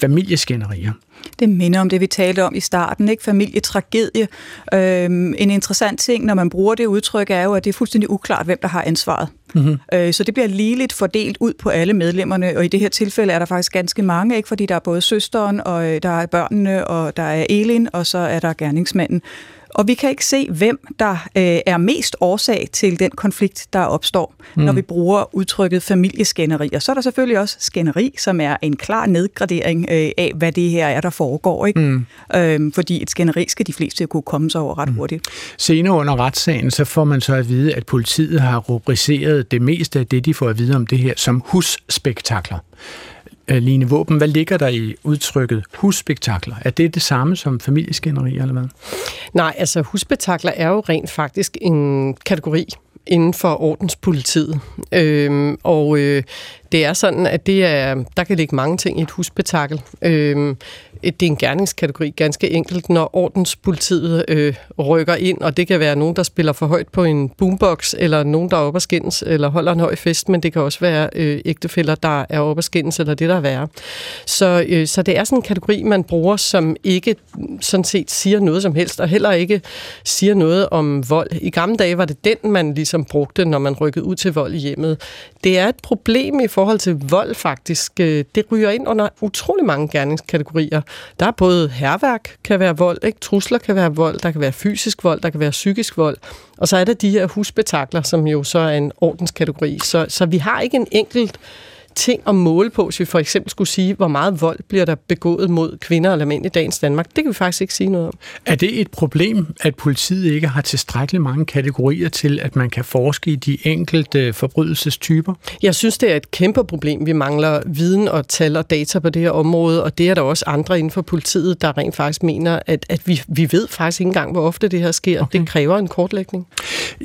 familieskænderier? Det minder om det, vi talte om i starten, ikke? Familietragedie. Øhm, en interessant ting, når man bruger det udtryk, er jo, at det er fuldstændig uklart, hvem der har ansvaret. Mm-hmm. Øh, så det bliver ligeligt fordelt ud på alle medlemmerne, og i det her tilfælde er der faktisk ganske mange, ikke? fordi der er både søsteren, og øh, der er børnene, og der er Elin, og så er der gerningsmanden. Og vi kan ikke se, hvem der øh, er mest årsag til den konflikt, der opstår, mm. når vi bruger udtrykket familieskænderi. Og så er der selvfølgelig også skænderi, som er en klar nedgradering øh, af, hvad det her er, der foregår. Ikke? Mm. Øhm, fordi et skænderi skal de fleste kunne komme sig over ret mm. hurtigt. Senere under retssagen, så får man så at vide, at politiet har rubriceret det meste af det, de får at vide om det her, som husspektakler. Øh, Line Våben, hvad ligger der i udtrykket husspektakler? Er det det samme som familieskænderi, eller hvad? Nej, altså husspektakler er jo rent faktisk en kategori inden for ordenspolitiet. Øhm, og øh, det er sådan, at det er, der kan ligge mange ting i et husspektakel. Øhm, Øh, det er en gerningskategori, ganske enkelt, når ordenspolitiet øh, rykker ind, og det kan være nogen, der spiller for højt på en boombox, eller nogen, der er oppe skændes, eller holder en høj fest, men det kan også være øh, ægtefælder, der er oppe skændes, eller det, der er værre. Så, øh, så det er sådan en kategori, man bruger, som ikke sådan set siger noget som helst, og heller ikke siger noget om vold. I gamle dage var det den, man ligesom brugte, når man rykkede ud til vold i hjemmet. Det er et problem i forhold til vold, faktisk. Øh, det ryger ind under utrolig mange gerningskategorier. Der er både herværk kan være vold, ikke? trusler kan være vold, der kan være fysisk vold, der kan være psykisk vold. Og så er der de her husbetakler, som jo så er en ordenskategori. Så, så vi har ikke en enkelt ting at måle på, hvis vi for eksempel skulle sige, hvor meget vold bliver der begået mod kvinder eller mænd i dagens Danmark. Det kan vi faktisk ikke sige noget om. Er det et problem, at politiet ikke har tilstrækkeligt mange kategorier til, at man kan forske i de enkelte forbrydelsestyper? Jeg synes, det er et kæmpe problem. Vi mangler viden og tal og data på det her område, og det er der også andre inden for politiet, der rent faktisk mener, at, at vi, vi ved faktisk ikke engang, hvor ofte det her sker. Okay. Det kræver en kortlægning.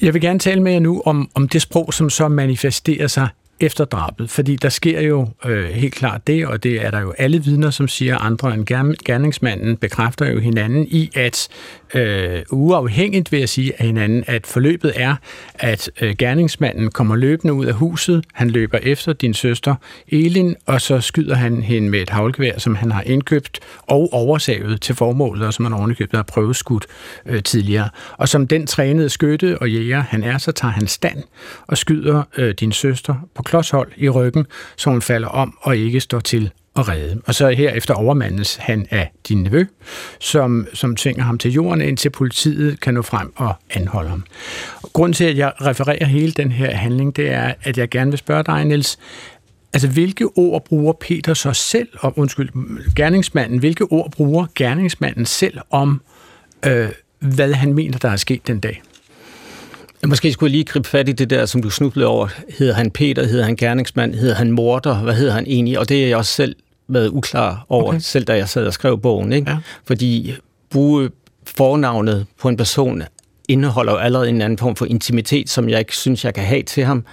Jeg vil gerne tale med jer nu om, om det sprog, som så manifesterer sig efter drabet, fordi der sker jo øh, helt klart det, og det er der jo alle vidner, som siger, andre end gerningsmanden bekræfter jo hinanden i, at øh, uafhængigt vil jeg sige af hinanden, at forløbet er, at øh, gerningsmanden kommer løbende ud af huset, han løber efter din søster Elin, og så skyder han hende med et havlgevær, som han har indkøbt og oversavet til formålet, og som han ovenikøbet har prøveskudt øh, tidligere. Og som den trænede skytte og jæger han er, så tager han stand og skyder øh, din søster på klodshold i ryggen, så hun falder om og ikke står til at redde. Og så herefter overmandes han af din nevø, som, som tvinger ham til jorden, indtil politiet kan nå frem og anholde ham. Grunden til, at jeg refererer hele den her handling, det er, at jeg gerne vil spørge dig, Niels, Altså, hvilke ord bruger Peter så selv om, undskyld, gerningsmanden, hvilke ord bruger gerningsmanden selv om, øh, hvad han mener, der er sket den dag? Måske skulle jeg lige gribe fat i det der, som du snublede over. Hedder han Peter, hedder han gerningsmand, hedder han morder, hvad hedder han egentlig? Og det er jeg også selv været uklar over, okay. selv da jeg sad og skrev bogen. Ikke? Ja. Fordi bruge fornavnet på en person indeholder jo allerede en anden form for intimitet, som jeg ikke synes, jeg kan have til ham.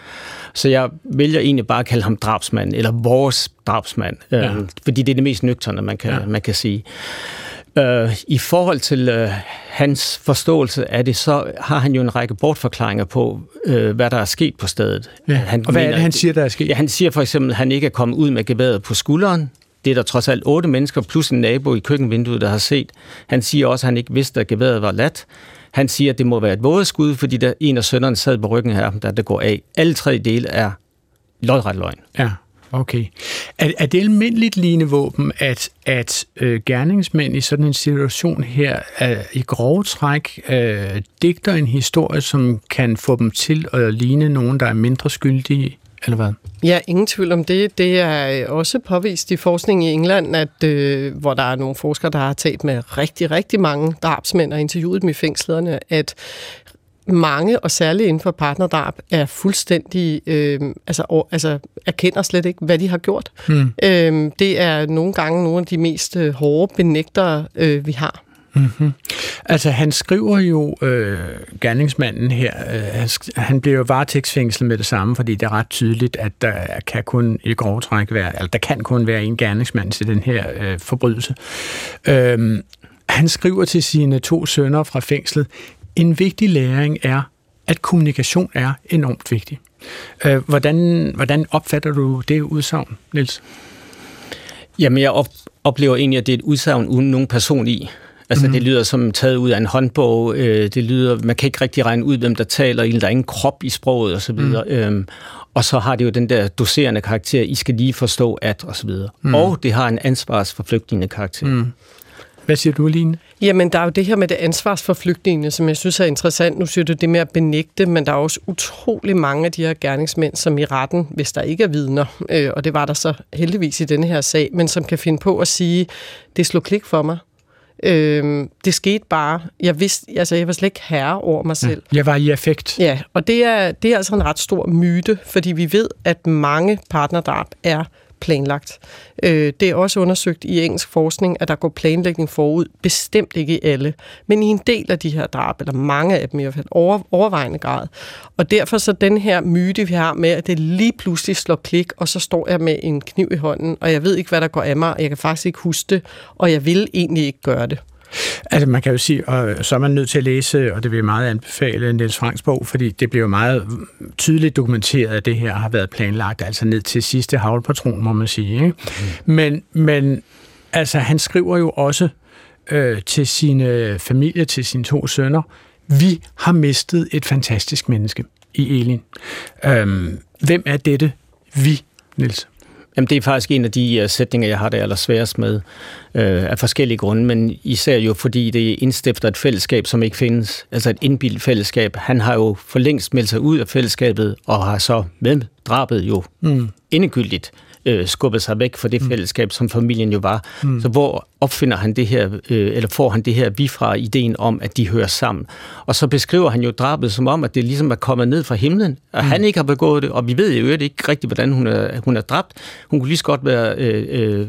Så jeg vælger egentlig bare at kalde ham drabsmand, eller vores drabsmand, ja. øh, fordi det er det mest nøgterne, man kan, ja. man kan sige. Øh, I forhold til øh, hans forståelse af det, så har han jo en række bortforklaringer på, øh, hvad der er sket på stedet. Ja. Han og hvad mener, er det, han siger, der er sket? Ja, han siger for eksempel, at han ikke er kommet ud med geværet på skulderen. Det er der trods alt otte mennesker, plus en nabo i køkkenvinduet, der har set. Han siger også, at han ikke vidste, at geværet var lat. Han siger, at det må være et vådeskud, fordi der en af sønnerne sad på ryggen her, der det går af. Alle tre dele er lodret løgn. Ja. Okay. Er, er det almindeligt lignende våben, at, at øh, gerningsmænd i sådan en situation her er, i grove træk øh, digter en historie, som kan få dem til at ligne nogen, der er mindre skyldige? Eller hvad? Ja, ingen tvivl om det. Det er øh, også påvist i forskning i England, at øh, hvor der er nogle forskere, der har talt med rigtig, rigtig mange drabsmænd og interviewet dem i fængslerne, at mange, og særligt inden for partnerdrab, er fuldstændig, øh, altså, og, altså erkender slet ikke, hvad de har gjort. Hmm. Øh, det er nogle gange nogle af de mest øh, hårde benægtere, øh, vi har. Mm-hmm. Altså, han skriver jo, øh, gerningsmanden her, øh, han bliver jo varetægtsfængslet med det samme, fordi det er ret tydeligt, at der kan kun i grove træk være, eller der kan kun være en gerningsmand til den her øh, forbrydelse. Øh, han skriver til sine to sønner fra fængslet, en vigtig læring er, at kommunikation er enormt vigtig. Øh, hvordan, hvordan opfatter du det udsagn, Niels? Jamen, jeg oplever egentlig, at det er et udsagn uden nogen person i. Altså, mm. det lyder som taget ud af en håndbog. Øh, det lyder, man kan ikke rigtig regne ud, hvem der taler. Der er ingen krop i sproget, og så videre. Mm. Øhm, og så har det jo den der doserende karakter, I skal lige forstå at, og så videre. Mm. Og det har en ansvarsforflygtende karakter. Mm. Hvad siger du, Line? Jamen, der er jo det her med det ansvarsforflygtende, som jeg synes er interessant. Nu siger du det med at benægte, men der er også utrolig mange af de her gerningsmænd, som i retten, hvis der ikke er vidner, øh, og det var der så heldigvis i denne her sag, men som kan finde på at sige, det slog klik for mig. Øh, det skete bare. Jeg, vidste, altså, jeg var slet ikke herre over mig selv. Jeg var i effekt. Ja, og det er, det er altså en ret stor myte, fordi vi ved, at mange partnerdrab er planlagt. Øh, det er også undersøgt i engelsk forskning, at der går planlægning forud. Bestemt ikke i alle, men i en del af de her drab, eller mange af dem i hvert fald, over, overvejende grad. Og derfor så den her myte, vi har med, at det lige pludselig slår klik, og så står jeg med en kniv i hånden, og jeg ved ikke, hvad der går af mig, og jeg kan faktisk ikke huske det, og jeg vil egentlig ikke gøre det. Altså man kan jo sige, og så er man nødt til at læse, og det vil jeg meget anbefale Niels Franks bog, fordi det bliver jo meget tydeligt dokumenteret, at det her har været planlagt, altså ned til sidste havlpatron, må man sige. Ikke? Mm. Men, men altså han skriver jo også øh, til sine familie, til sine to sønner, vi har mistet et fantastisk menneske i Elin. Øhm, hvem er dette vi, Niels? Jamen, det er faktisk en af de uh, sætninger, jeg har det allersværest med, uh, af forskellige grunde, men især jo fordi det indstifter et fællesskab, som ikke findes, altså et indbildt fællesskab. Han har jo for længst meldt sig ud af fællesskabet, og har så med drabet jo mm. endegyldigt øh, skubbet sig væk fra det mm. fællesskab, som familien jo var. Mm. Så hvor opfinder han det her, øh, eller får han det her vi fra ideen om, at de hører sammen? Og så beskriver han jo drabet som om, at det ligesom er kommet ned fra himlen, at mm. han ikke har begået det, og vi ved jo ikke rigtigt, hvordan hun er, hun er dræbt. Hun kunne lige så godt være, øh, øh,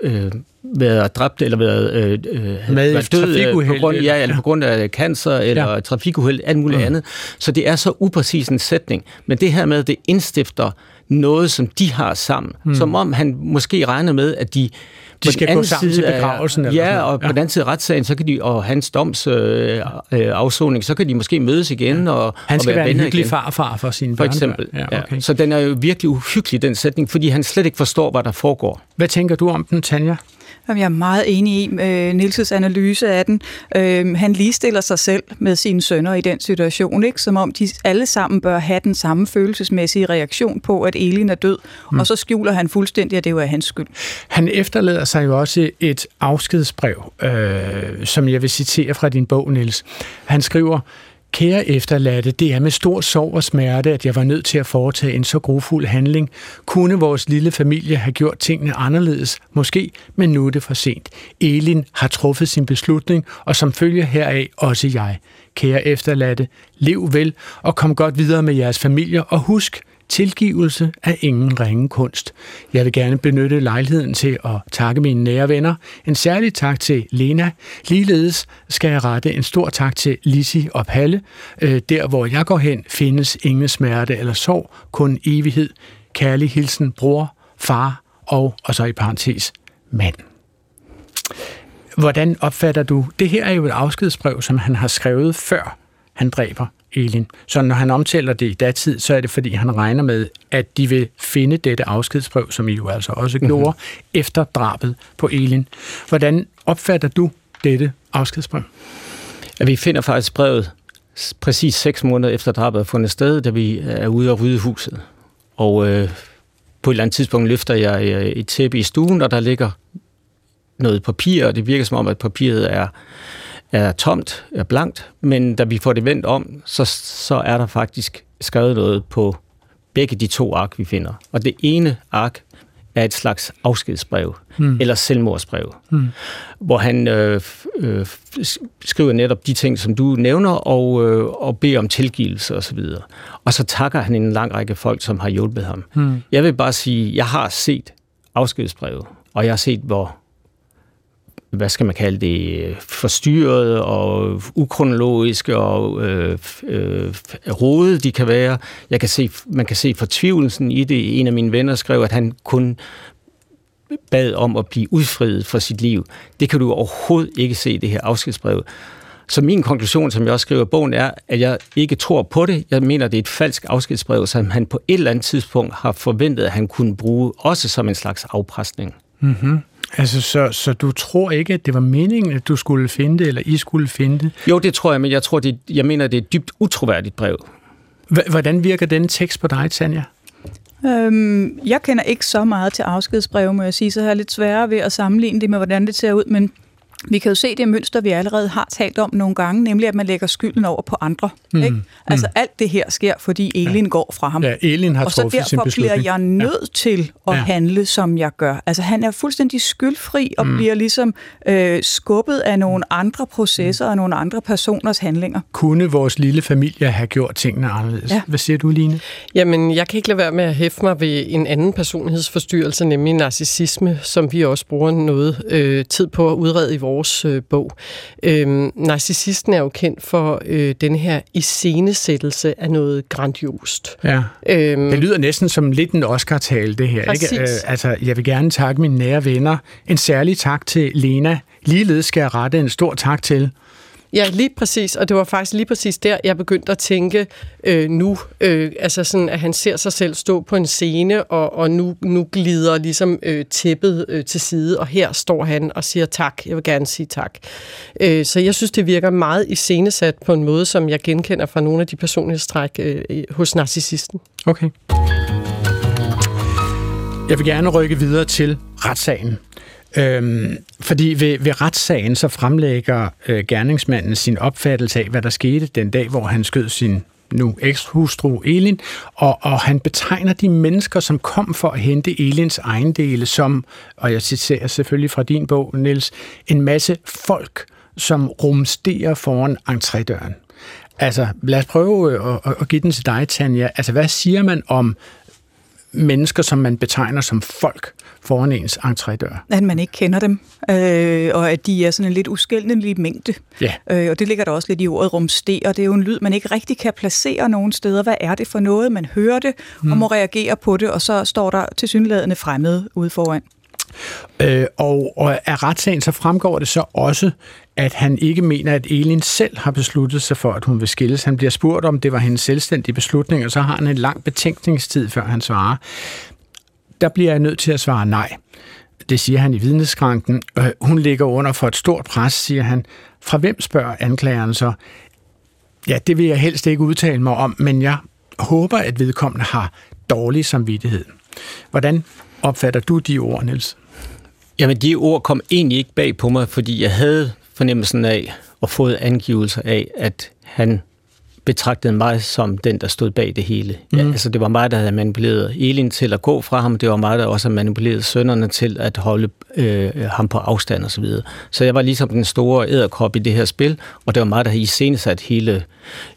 øh, været dræbt, eller været, øh, øh Med været død øh, på grund, ja, eller på grund af cancer, eller ja. trafikuheld, alt muligt mm. andet. Så det er så upræcis en sætning. Men det her med, det indstifter noget, som de har sammen. Mm. Som om han måske regner med, at de de skal gå sammen til begravelsen? Af, ja, og ja. på den anden side af retssagen, så kan de, og hans doms øh, øh, afsoning, så kan de måske mødes igen ja. og Han skal og være, være en hyggelig igen. farfar for sine For eksempel. Ja, okay. ja. Så den er jo virkelig uhyggelig, den sætning, fordi han slet ikke forstår, hvad der foregår. Hvad tænker du om den, Tanja? Jeg er meget enig i øh, Nilses analyse af den. Øh, han ligestiller sig selv med sine sønner i den situation, ikke? som om de alle sammen bør have den samme følelsesmæssige reaktion på, at Elin er død, mm. og så skjuler han fuldstændig, at det jo er hans skyld. Han efterlader sig jo også et afskedsbrev, øh, som jeg vil citere fra din bog, Nils. Han skriver, Kære efterladte, det er med stor sorg og smerte, at jeg var nødt til at foretage en så grofuld handling. Kunne vores lille familie have gjort tingene anderledes? Måske, men nu er det for sent. Elin har truffet sin beslutning, og som følger heraf også jeg. Kære efterladte, lev vel og kom godt videre med jeres familier, og husk, Tilgivelse er ingen ringe kunst. Jeg vil gerne benytte lejligheden til at takke mine nære venner. En særlig tak til Lena. Ligeledes skal jeg rette en stor tak til Lisi og Palle. Øh, der hvor jeg går hen, findes ingen smerte eller sorg, kun evighed. Kærlig hilsen bror, far og, og så i parentes, mand. Hvordan opfatter du? Det her er jo et afskedsbrev, som han har skrevet før han dræber Elin. Så når han omtaler det i datid, så er det, fordi han regner med, at de vil finde dette afskedsbrev, som I jo altså også gjorde, mm-hmm. efter drabet på Elin. Hvordan opfatter du dette afskedsbrev? Ja, vi finder faktisk brevet præcis seks måneder efter drabet er fundet sted, da vi er ude og rydde huset. Og øh, på et eller andet tidspunkt løfter jeg øh, et tæppe i stuen, og der ligger noget papir, og det virker som om, at papiret er er tomt, er blankt, men da vi får det vendt om, så, så er der faktisk skrevet noget på begge de to ark, vi finder. Og det ene ark er et slags afskedsbrev, mm. eller selvmordsbrev, mm. hvor han øh, øh, skriver netop de ting, som du nævner, og, øh, og beder om tilgivelse osv. Og, og så takker han en lang række folk, som har hjulpet ham. Mm. Jeg vil bare sige, jeg har set afskedsbrevet, og jeg har set, hvor hvad skal man kalde det, forstyrret og ukronologiske og øh, øh, rodet de kan være. Jeg kan se, man kan se fortvivlelsen i det. En af mine venner skrev, at han kun bad om at blive udfriet fra sit liv. Det kan du overhovedet ikke se i det her afskedsbrev. Så min konklusion, som jeg også skriver i bogen, er, at jeg ikke tror på det. Jeg mener, det er et falsk afskedsbrev, som han på et eller andet tidspunkt har forventet, at han kunne bruge, også som en slags afpresning. Mm-hmm. Altså, så, så du tror ikke, at det var meningen, at du skulle finde det, eller I skulle finde det? Jo, det tror jeg, men jeg, tror, det, jeg mener, det er et dybt utroværdigt brev. Hvordan virker den tekst på dig, Tanja? Øhm, jeg kender ikke så meget til afskedsbrev, må jeg sige, så jeg har lidt sværere ved at sammenligne det med, hvordan det ser ud, men vi kan jo se det mønster, vi allerede har talt om nogle gange, nemlig at man lægger skylden over på andre. Mm. Ikke? Altså mm. alt det her sker, fordi Elin ja. går fra ham. Ja, Elin har og så derfor bliver jeg nødt ja. til at ja. handle, som jeg gør. Altså han er fuldstændig skyldfri og mm. bliver ligesom øh, skubbet af nogle andre processer mm. og nogle andre personers handlinger. Kunne vores lille familie have gjort tingene anderledes? Ja. Hvad siger du, Line? Jamen, jeg kan ikke lade være med at hæfte mig ved en anden personlighedsforstyrrelse, nemlig narcissisme, som vi også bruger noget øh, tid på at udrede i vores øh, bog. Øhm, narcissisten er jo kendt for øh, den her iscenesættelse af noget grandiost. Ja. Øhm, Det lyder næsten som lidt en Oscar-tale, det her. Præcis. Ikke? Øh, altså, jeg vil gerne takke mine nære venner. En særlig tak til Lena. Ligeledes skal jeg rette en stor tak til Ja, lige præcis, og det var faktisk lige præcis der, jeg begyndte at tænke øh, nu, øh, altså sådan, at han ser sig selv stå på en scene, og, og nu, nu glider ligesom øh, tæppet øh, til side, og her står han og siger tak, jeg vil gerne sige tak. Øh, så jeg synes, det virker meget iscenesat på en måde, som jeg genkender fra nogle af de personlighedstræk øh, hos narcissisten. Okay. Jeg vil gerne rykke videre til retssagen. Øhm, fordi ved, ved retssagen så fremlægger øh, gerningsmanden sin opfattelse af, hvad der skete den dag, hvor han skød sin nu ekshustru Elin, og, og han betegner de mennesker, som kom for at hente Elins ejendele som, og jeg citerer selvfølgelig fra din bog, Niels, en masse folk, som rumsterer foran entrédøren. Altså, lad os prøve øh, at, at, at give den til dig, Tanja. Altså, hvad siger man om mennesker, som man betegner som folk foran ens entrédør? At man ikke kender dem, øh, og at de er sådan en lidt uskældelig mængde. Ja. Øh, og det ligger der også lidt i ordet rumster. Det er jo en lyd, man ikke rigtig kan placere nogen steder. Hvad er det for noget? Man hører det mm. og må reagere på det, og så står der til synlædende fremmede ude foran. Øh, og, og af retssagen så fremgår det så også, at han ikke mener, at Elin selv har besluttet sig for, at hun vil skilles. Han bliver spurgt, om det var hendes selvstændige beslutning, og så har han en lang betænkningstid, før han svarer. Der bliver jeg nødt til at svare nej. Det siger han i vidneskranken. Øh, hun ligger under for et stort pres, siger han. Fra hvem spørger anklageren så? Ja, det vil jeg helst ikke udtale mig om, men jeg håber, at vedkommende har dårlig samvittighed. Hvordan opfatter du de ord, Niels? Jamen, de ord kom egentlig ikke bag på mig, fordi jeg havde fornemmelsen af og fået angivelser af, at han betragtede mig som den, der stod bag det hele. Mm. Ja, altså, det var mig, der havde manipuleret Elin til at gå fra ham. Det var mig, der også havde manipuleret sønnerne til at holde øh, ham på afstand og så videre. Så jeg var ligesom den store æderkop i det her spil, og det var mig, der havde iscenesat hele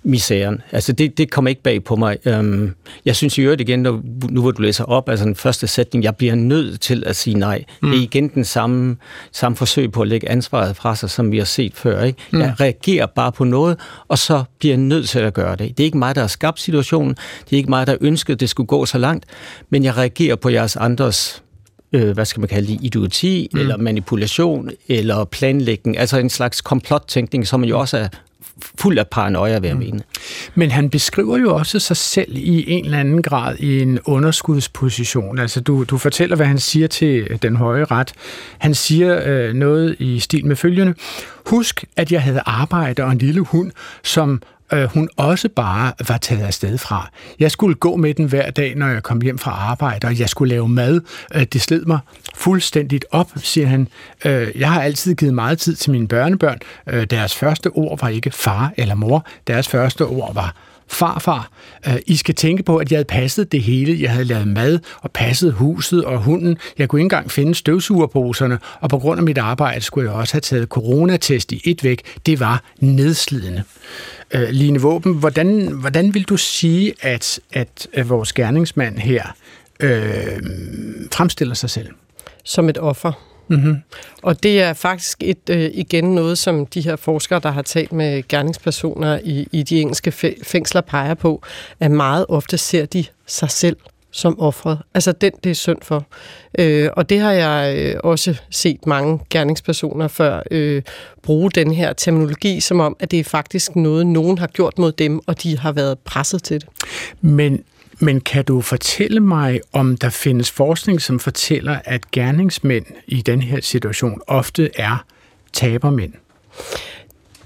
misæren. Altså, det, det kom ikke bag på mig. Øhm, jeg synes i øvrigt igen, når, nu hvor du læser op, altså den første sætning, jeg bliver nødt til at sige nej. Mm. Det er igen den samme, samme forsøg på at lægge ansvaret fra sig, som vi har set før. Ikke? Mm. Jeg reagerer bare på noget, og så bliver jeg nødt til at gøre det. Det er ikke mig, der har skabt situationen. Det er ikke mig, der ønskede, at det skulle gå så langt. Men jeg reagerer på jeres andres øh, hvad skal man kalde det, idioti, mm. eller manipulation, eller planlægning. Altså en slags komplottænkning, som jo også er fuld af paranoia, vil jeg mene. Men han beskriver jo også sig selv i en eller anden grad i en underskudsposition. Altså du, du fortæller, hvad han siger til den høje ret. Han siger øh, noget i stil med følgende. Husk, at jeg havde arbejde og en lille hund, som øh, hun også bare var taget afsted fra. Jeg skulle gå med den hver dag, når jeg kom hjem fra arbejde, og jeg skulle lave mad. Øh, det sled mig fuldstændigt op, siger han. Øh, jeg har altid givet meget tid til mine børnebørn. Øh, deres første ord var ikke far eller mor. Deres første ord var farfar. Øh, I skal tænke på, at jeg havde passet det hele. Jeg havde lavet mad og passet huset og hunden. Jeg kunne ikke engang finde støvsugerposerne, og på grund af mit arbejde skulle jeg også have taget coronatest i et væk. Det var nedslidende. Øh, Line Våben, hvordan, hvordan vil du sige, at, at, at vores gerningsmand her øh, fremstiller sig selv? Som et offer. Mm-hmm. Og det er faktisk et øh, igen noget, som de her forskere, der har talt med gerningspersoner i, i de engelske fængsler, peger på, at meget ofte ser de sig selv som offret. Altså den, det er synd for. Øh, og det har jeg øh, også set mange gerningspersoner før øh, bruge den her terminologi, som om, at det er faktisk noget, nogen har gjort mod dem, og de har været presset til det. Men, men kan du fortælle mig, om der findes forskning, som fortæller, at gerningsmænd i den her situation ofte er tabermænd?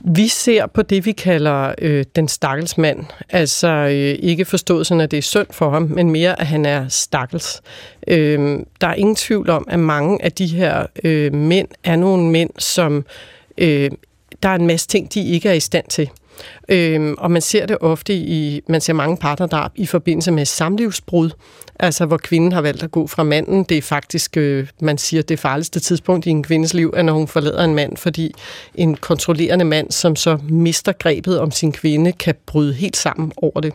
Vi ser på det, vi kalder øh, den stakkels mand. Altså øh, ikke forstået sådan, at det er synd for ham, men mere, at han er stakkels. Øh, der er ingen tvivl om, at mange af de her øh, mænd er nogle mænd, som øh, der er en masse ting, de ikke er i stand til. Øhm, og man ser det ofte i, man ser mange partnerdrab i forbindelse med samlivsbrud, altså hvor kvinden har valgt at gå fra manden. Det er faktisk, øh, man siger, det farligste tidspunkt i en kvindes liv, er når hun forlader en mand, fordi en kontrollerende mand, som så mister grebet om sin kvinde, kan bryde helt sammen over det.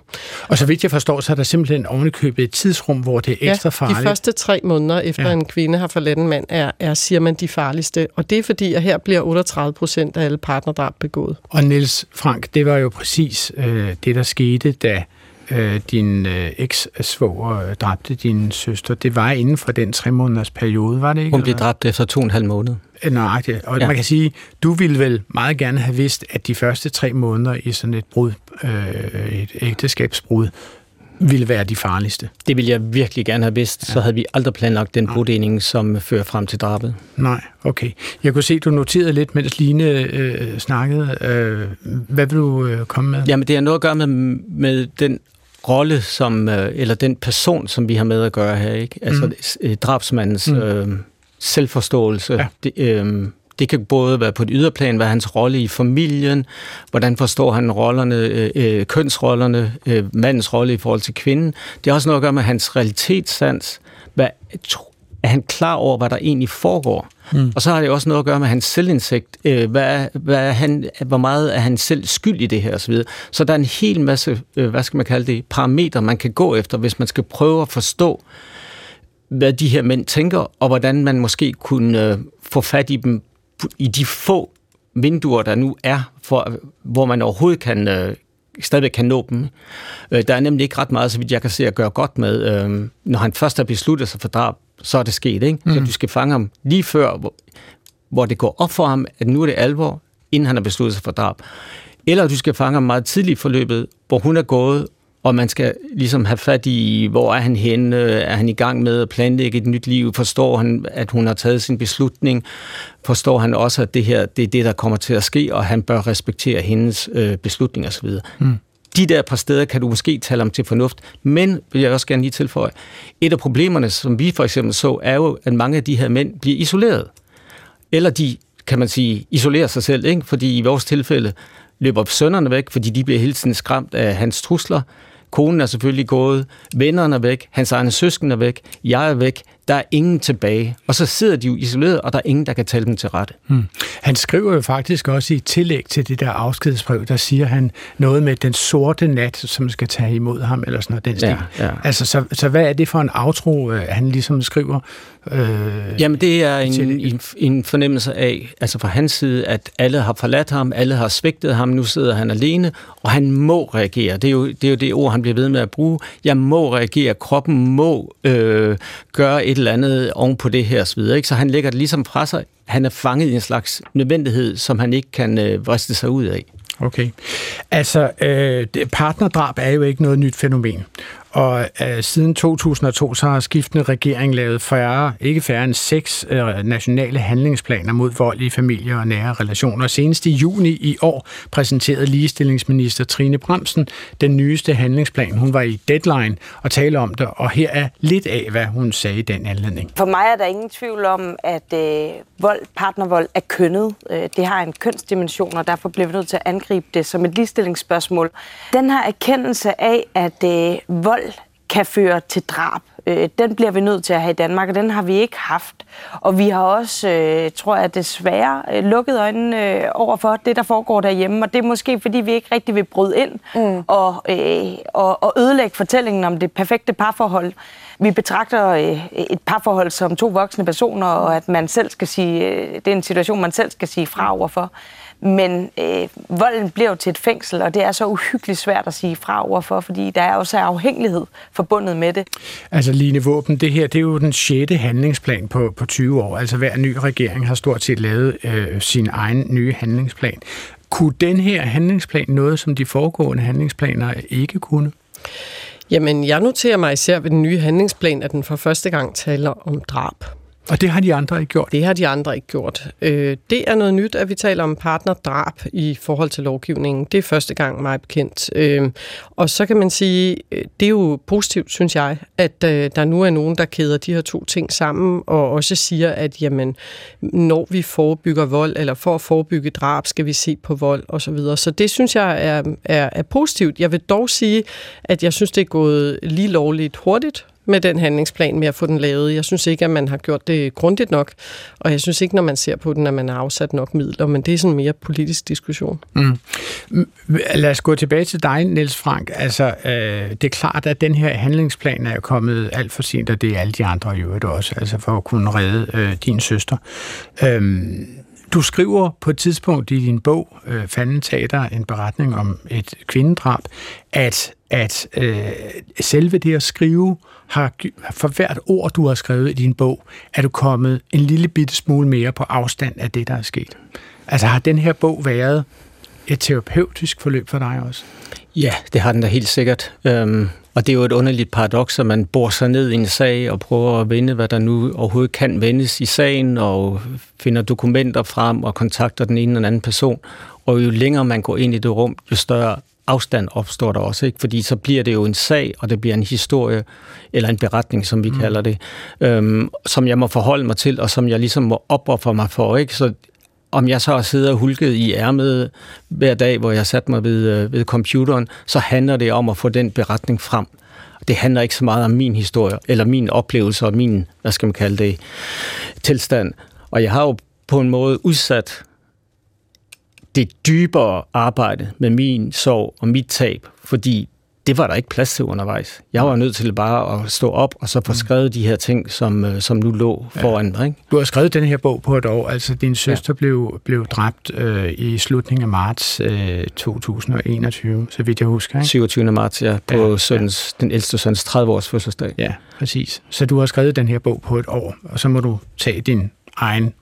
Og så vidt jeg forstår, så er der simpelthen ovenikøbet et tidsrum, hvor det er ekstra ja, farligt. de første tre måneder efter ja. en kvinde har forladt en mand, er, er, siger man, de farligste. Og det er fordi, at her bliver 38 procent af alle partnerdrab begået. Og Niels Frank, det var jo præcis øh, det, der skete, da øh, din øh, eks-svoger øh, dræbte din søster. Det var inden for den tre måneders periode, var det ikke? Hun blev dræbt efter to og en halv måned. Øh, Nøjagtigt. Og ja. man kan sige, du ville vel meget gerne have vidst, at de første tre måneder i sådan et brud, øh, et ægteskabsbrud, ville være de farligste. Det ville jeg virkelig gerne have vidst. Ja. Så havde vi aldrig planlagt den bruddeling, som fører frem til drabet. Nej, okay. Jeg kunne se, at du noterede lidt, mens Line øh, snakkede. Øh, hvad vil du øh, komme med? Jamen, det har noget at gøre med, med den rolle, som, øh, eller den person, som vi har med at gøre her. Ikke? Altså mm. drabsmandens mm. øh, selvforståelse. Ja. Det, øh, det kan både være på et yderplan, hvad er hans rolle i familien, hvordan forstår han rollerne, øh, øh, kønsrollerne, øh, mandens rolle i forhold til kvinden. Det har også noget at gøre med hans realitetssans. Hvad, er han klar over, hvad der egentlig foregår? Mm. Og så har det også noget at gøre med hans selvindsigt. Øh, hvad, hvad er han, hvor meget er han selv skyld i det her osv. Så der er en hel masse, øh, hvad skal man kalde det, parametre, man kan gå efter, hvis man skal prøve at forstå, hvad de her mænd tænker, og hvordan man måske kunne øh, få fat i dem i de få vinduer, der nu er, for, hvor man overhovedet kan, øh, stadigvæk kan nå dem. Øh, der er nemlig ikke ret meget, så vidt jeg kan se, at gøre godt med. Øh, når han først har besluttet sig for drab, så er det sket. Ikke? Mm. Så du skal fange ham lige før, hvor, hvor det går op for ham, at nu er det alvor, inden han har besluttet sig for drab. Eller du skal fange ham meget tidligt i forløbet, hvor hun er gået, og man skal ligesom have fat i, hvor er han henne, er han i gang med at planlægge et nyt liv, forstår han, at hun har taget sin beslutning, forstår han også, at det her det er det, der kommer til at ske, og han bør respektere hendes øh, beslutning osv. Mm. De der par steder kan du måske tale om til fornuft, men vil jeg også gerne lige tilføje, et af problemerne, som vi for eksempel så, er jo, at mange af de her mænd bliver isoleret. Eller de, kan man sige, isolerer sig selv, ikke? fordi i vores tilfælde løber sønderne væk, fordi de bliver hele tiden skræmt af hans trusler. Konen er selvfølgelig gået, vennerne er væk, hans egne søsken er væk, jeg er væk, der er ingen tilbage. Og så sidder de jo isoleret, og der er ingen, der kan tale dem til rette. Hmm. Han skriver jo faktisk også i tillæg til det der afskedsbrev, der siger han noget med den sorte nat, som skal tage imod ham, eller sådan noget, den stil. Ja, ja. Altså, så, så hvad er det for en outro, øh, han ligesom skriver? Øh, Jamen, det er en, en, en fornemmelse af, altså fra hans side, at alle har forladt ham, alle har svigtet ham, nu sidder han alene, og han må reagere. Det er jo det, er jo det ord, han bliver ved med at bruge. Jeg må reagere, kroppen må øh, gøre et eller andet oven på det her osv. Ikke? Så han lægger det ligesom fra sig. Han er fanget i en slags nødvendighed, som han ikke kan øh, vriste sig ud af. Okay. Altså, øh, partnerdrab er jo ikke noget nyt fænomen. Og øh, siden 2002 så har skiftende regering lavet færre, ikke færre end seks øh, nationale handlingsplaner mod vold i familier og nære relationer. Senest i juni i år præsenterede ligestillingsminister Trine Bremsen den nyeste handlingsplan. Hun var i Deadline og talte om det, og her er lidt af, hvad hun sagde i den anledning. For mig er der ingen tvivl om, at øh, vold, partnervold er kønnet. Øh, det har en kønsdimension, og derfor bliver vi nødt til at angribe det som et ligestillingsspørgsmål. Den her erkendelse af, at øh, vold kan føre til drab. Øh, den bliver vi nødt til at have i Danmark, og den har vi ikke haft. Og vi har også, øh, tror jeg desværre, øh, lukket øjnene over for det, der foregår derhjemme. Og det er måske, fordi vi ikke rigtig vil bryde ind mm. og, og, og ødelægge fortællingen om det perfekte parforhold. Vi betragter et parforhold som to voksne personer, og at man selv skal sige, det er en situation, man selv skal sige fra overfor. Men øh, volden bliver jo til et fængsel, og det er så uhyggeligt svært at sige fra overfor, fordi der er også afhængighed forbundet med det. Altså Line Våben, det her det er jo den sjette handlingsplan på, på 20 år. Altså hver ny regering har stort set lavet øh, sin egen nye handlingsplan. Kunne den her handlingsplan noget, som de foregående handlingsplaner ikke kunne? Jamen, jeg noterer mig især ved den nye handlingsplan, at den for første gang taler om drab. Og det har de andre ikke gjort? Det har de andre ikke gjort. Øh, det er noget nyt, at vi taler om partnerdrab i forhold til lovgivningen. Det er første gang mig bekendt. Øh, og så kan man sige, øh, det er jo positivt, synes jeg, at øh, der nu er nogen, der kæder de her to ting sammen, og også siger, at jamen, når vi forebygger vold, eller for at forebygge drab, skal vi se på vold osv. Så, videre. så det synes jeg er, er, er positivt. Jeg vil dog sige, at jeg synes, det er gået lige lovligt hurtigt, med den handlingsplan med at få den lavet. Jeg synes ikke, at man har gjort det grundigt nok, og jeg synes ikke, når man ser på den, at man har afsat nok midler, men det er sådan en mere politisk diskussion. Mm. Lad os gå tilbage til dig, Niels Frank. Altså, øh, det er klart, at den her handlingsplan er kommet alt for sent, og det er alle de andre i øvrigt også, altså for at kunne redde øh, din søster. Øhm, du skriver på et tidspunkt i din bog, øh, Fanden Teater, en beretning om et kvindedrab, at, at øh, selve det at skrive har for hvert ord, du har skrevet i din bog, er du kommet en lille bitte smule mere på afstand af det, der er sket. Altså har den her bog været et terapeutisk forløb for dig også? Ja, det har den da helt sikkert. Øhm, og det er jo et underligt paradoks, at man bor sig ned i en sag og prøver at vende, hvad der nu overhovedet kan vendes i sagen, og finder dokumenter frem og kontakter den ene eller anden person. Og jo længere man går ind i det rum, jo større afstand opstår der også, ikke? fordi så bliver det jo en sag, og det bliver en historie, eller en beretning, som vi mm. kalder det, øhm, som jeg må forholde mig til, og som jeg ligesom må opoffre mig for. Ikke? Så om jeg så og hulket i ærmet hver dag, hvor jeg satte mig ved, øh, ved computeren, så handler det om at få den beretning frem. Det handler ikke så meget om min historie, eller min oplevelse, og min, hvad skal man kalde det, tilstand. Og jeg har jo på en måde udsat det dybere arbejde med min sorg og mit tab, fordi det var der ikke plads til undervejs. Jeg var nødt til bare at stå op og så få mm. skrevet de her ting, som, øh, som nu lå foran mig. Ikke? Du har skrevet den her bog på et år. Altså, din søster ja. blev, blev dræbt øh, i slutningen af marts øh, 2021, så vidt jeg husker. Ikke? 27. marts, ja, på ja, søns, ja. den ældste søns 30-års fødselsdag. Ja, præcis. Så du har skrevet den her bog på et år, og så må du tage din egen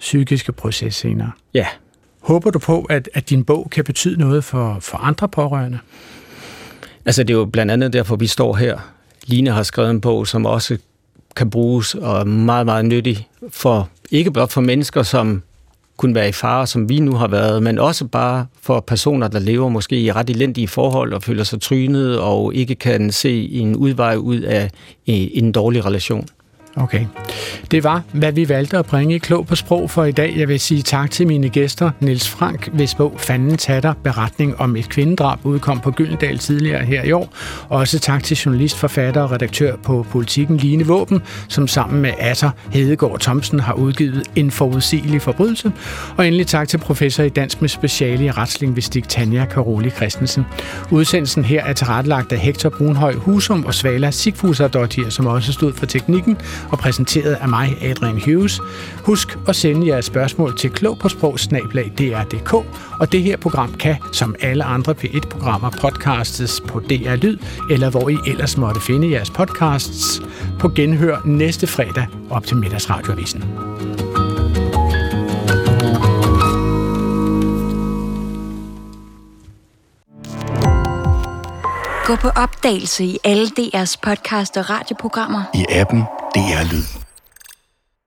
psykiske proces senere. Ja, Håber du på, at, at din bog kan betyde noget for, for andre pårørende? Altså, det er jo blandt andet derfor, vi står her. Line har skrevet en bog, som også kan bruges og er meget, meget nyttig for ikke blot for mennesker, som kunne være i fare, som vi nu har været, men også bare for personer, der lever måske i ret elendige forhold og føler sig trynet og ikke kan se en udvej ud af en dårlig relation. Okay. Det var, hvad vi valgte at bringe i Klog på Sprog for i dag. Jeg vil sige tak til mine gæster. Niels Frank, hvis bog Fanden Tatter, beretning om et kvindedrab, udkom på Gyldendal tidligere her i år. Og også tak til journalist, forfatter og redaktør på Politiken Line Våben, som sammen med Asser Hedegaard Thomsen har udgivet En forudsigelig forbrydelse. Og endelig tak til professor i dansk med speciale i retslingvistik Tanja Karoli Christensen. Udsendelsen her er tilrettelagt af Hector Brunhøj Husum og Svala Sigfuser som også stod for teknikken og præsenteret af mig, Adrian Hughes. Husk at sende jeres spørgsmål til klog på dr.dk, og det her program kan, som alle andre P1-programmer, podcastes på DR Lyd, eller hvor I ellers måtte finde jeres podcasts på genhør næste fredag op til middagsradioavisen. Gå på opdagelse i alle DR's podcast og radioprogrammer. I appen DR Lyd.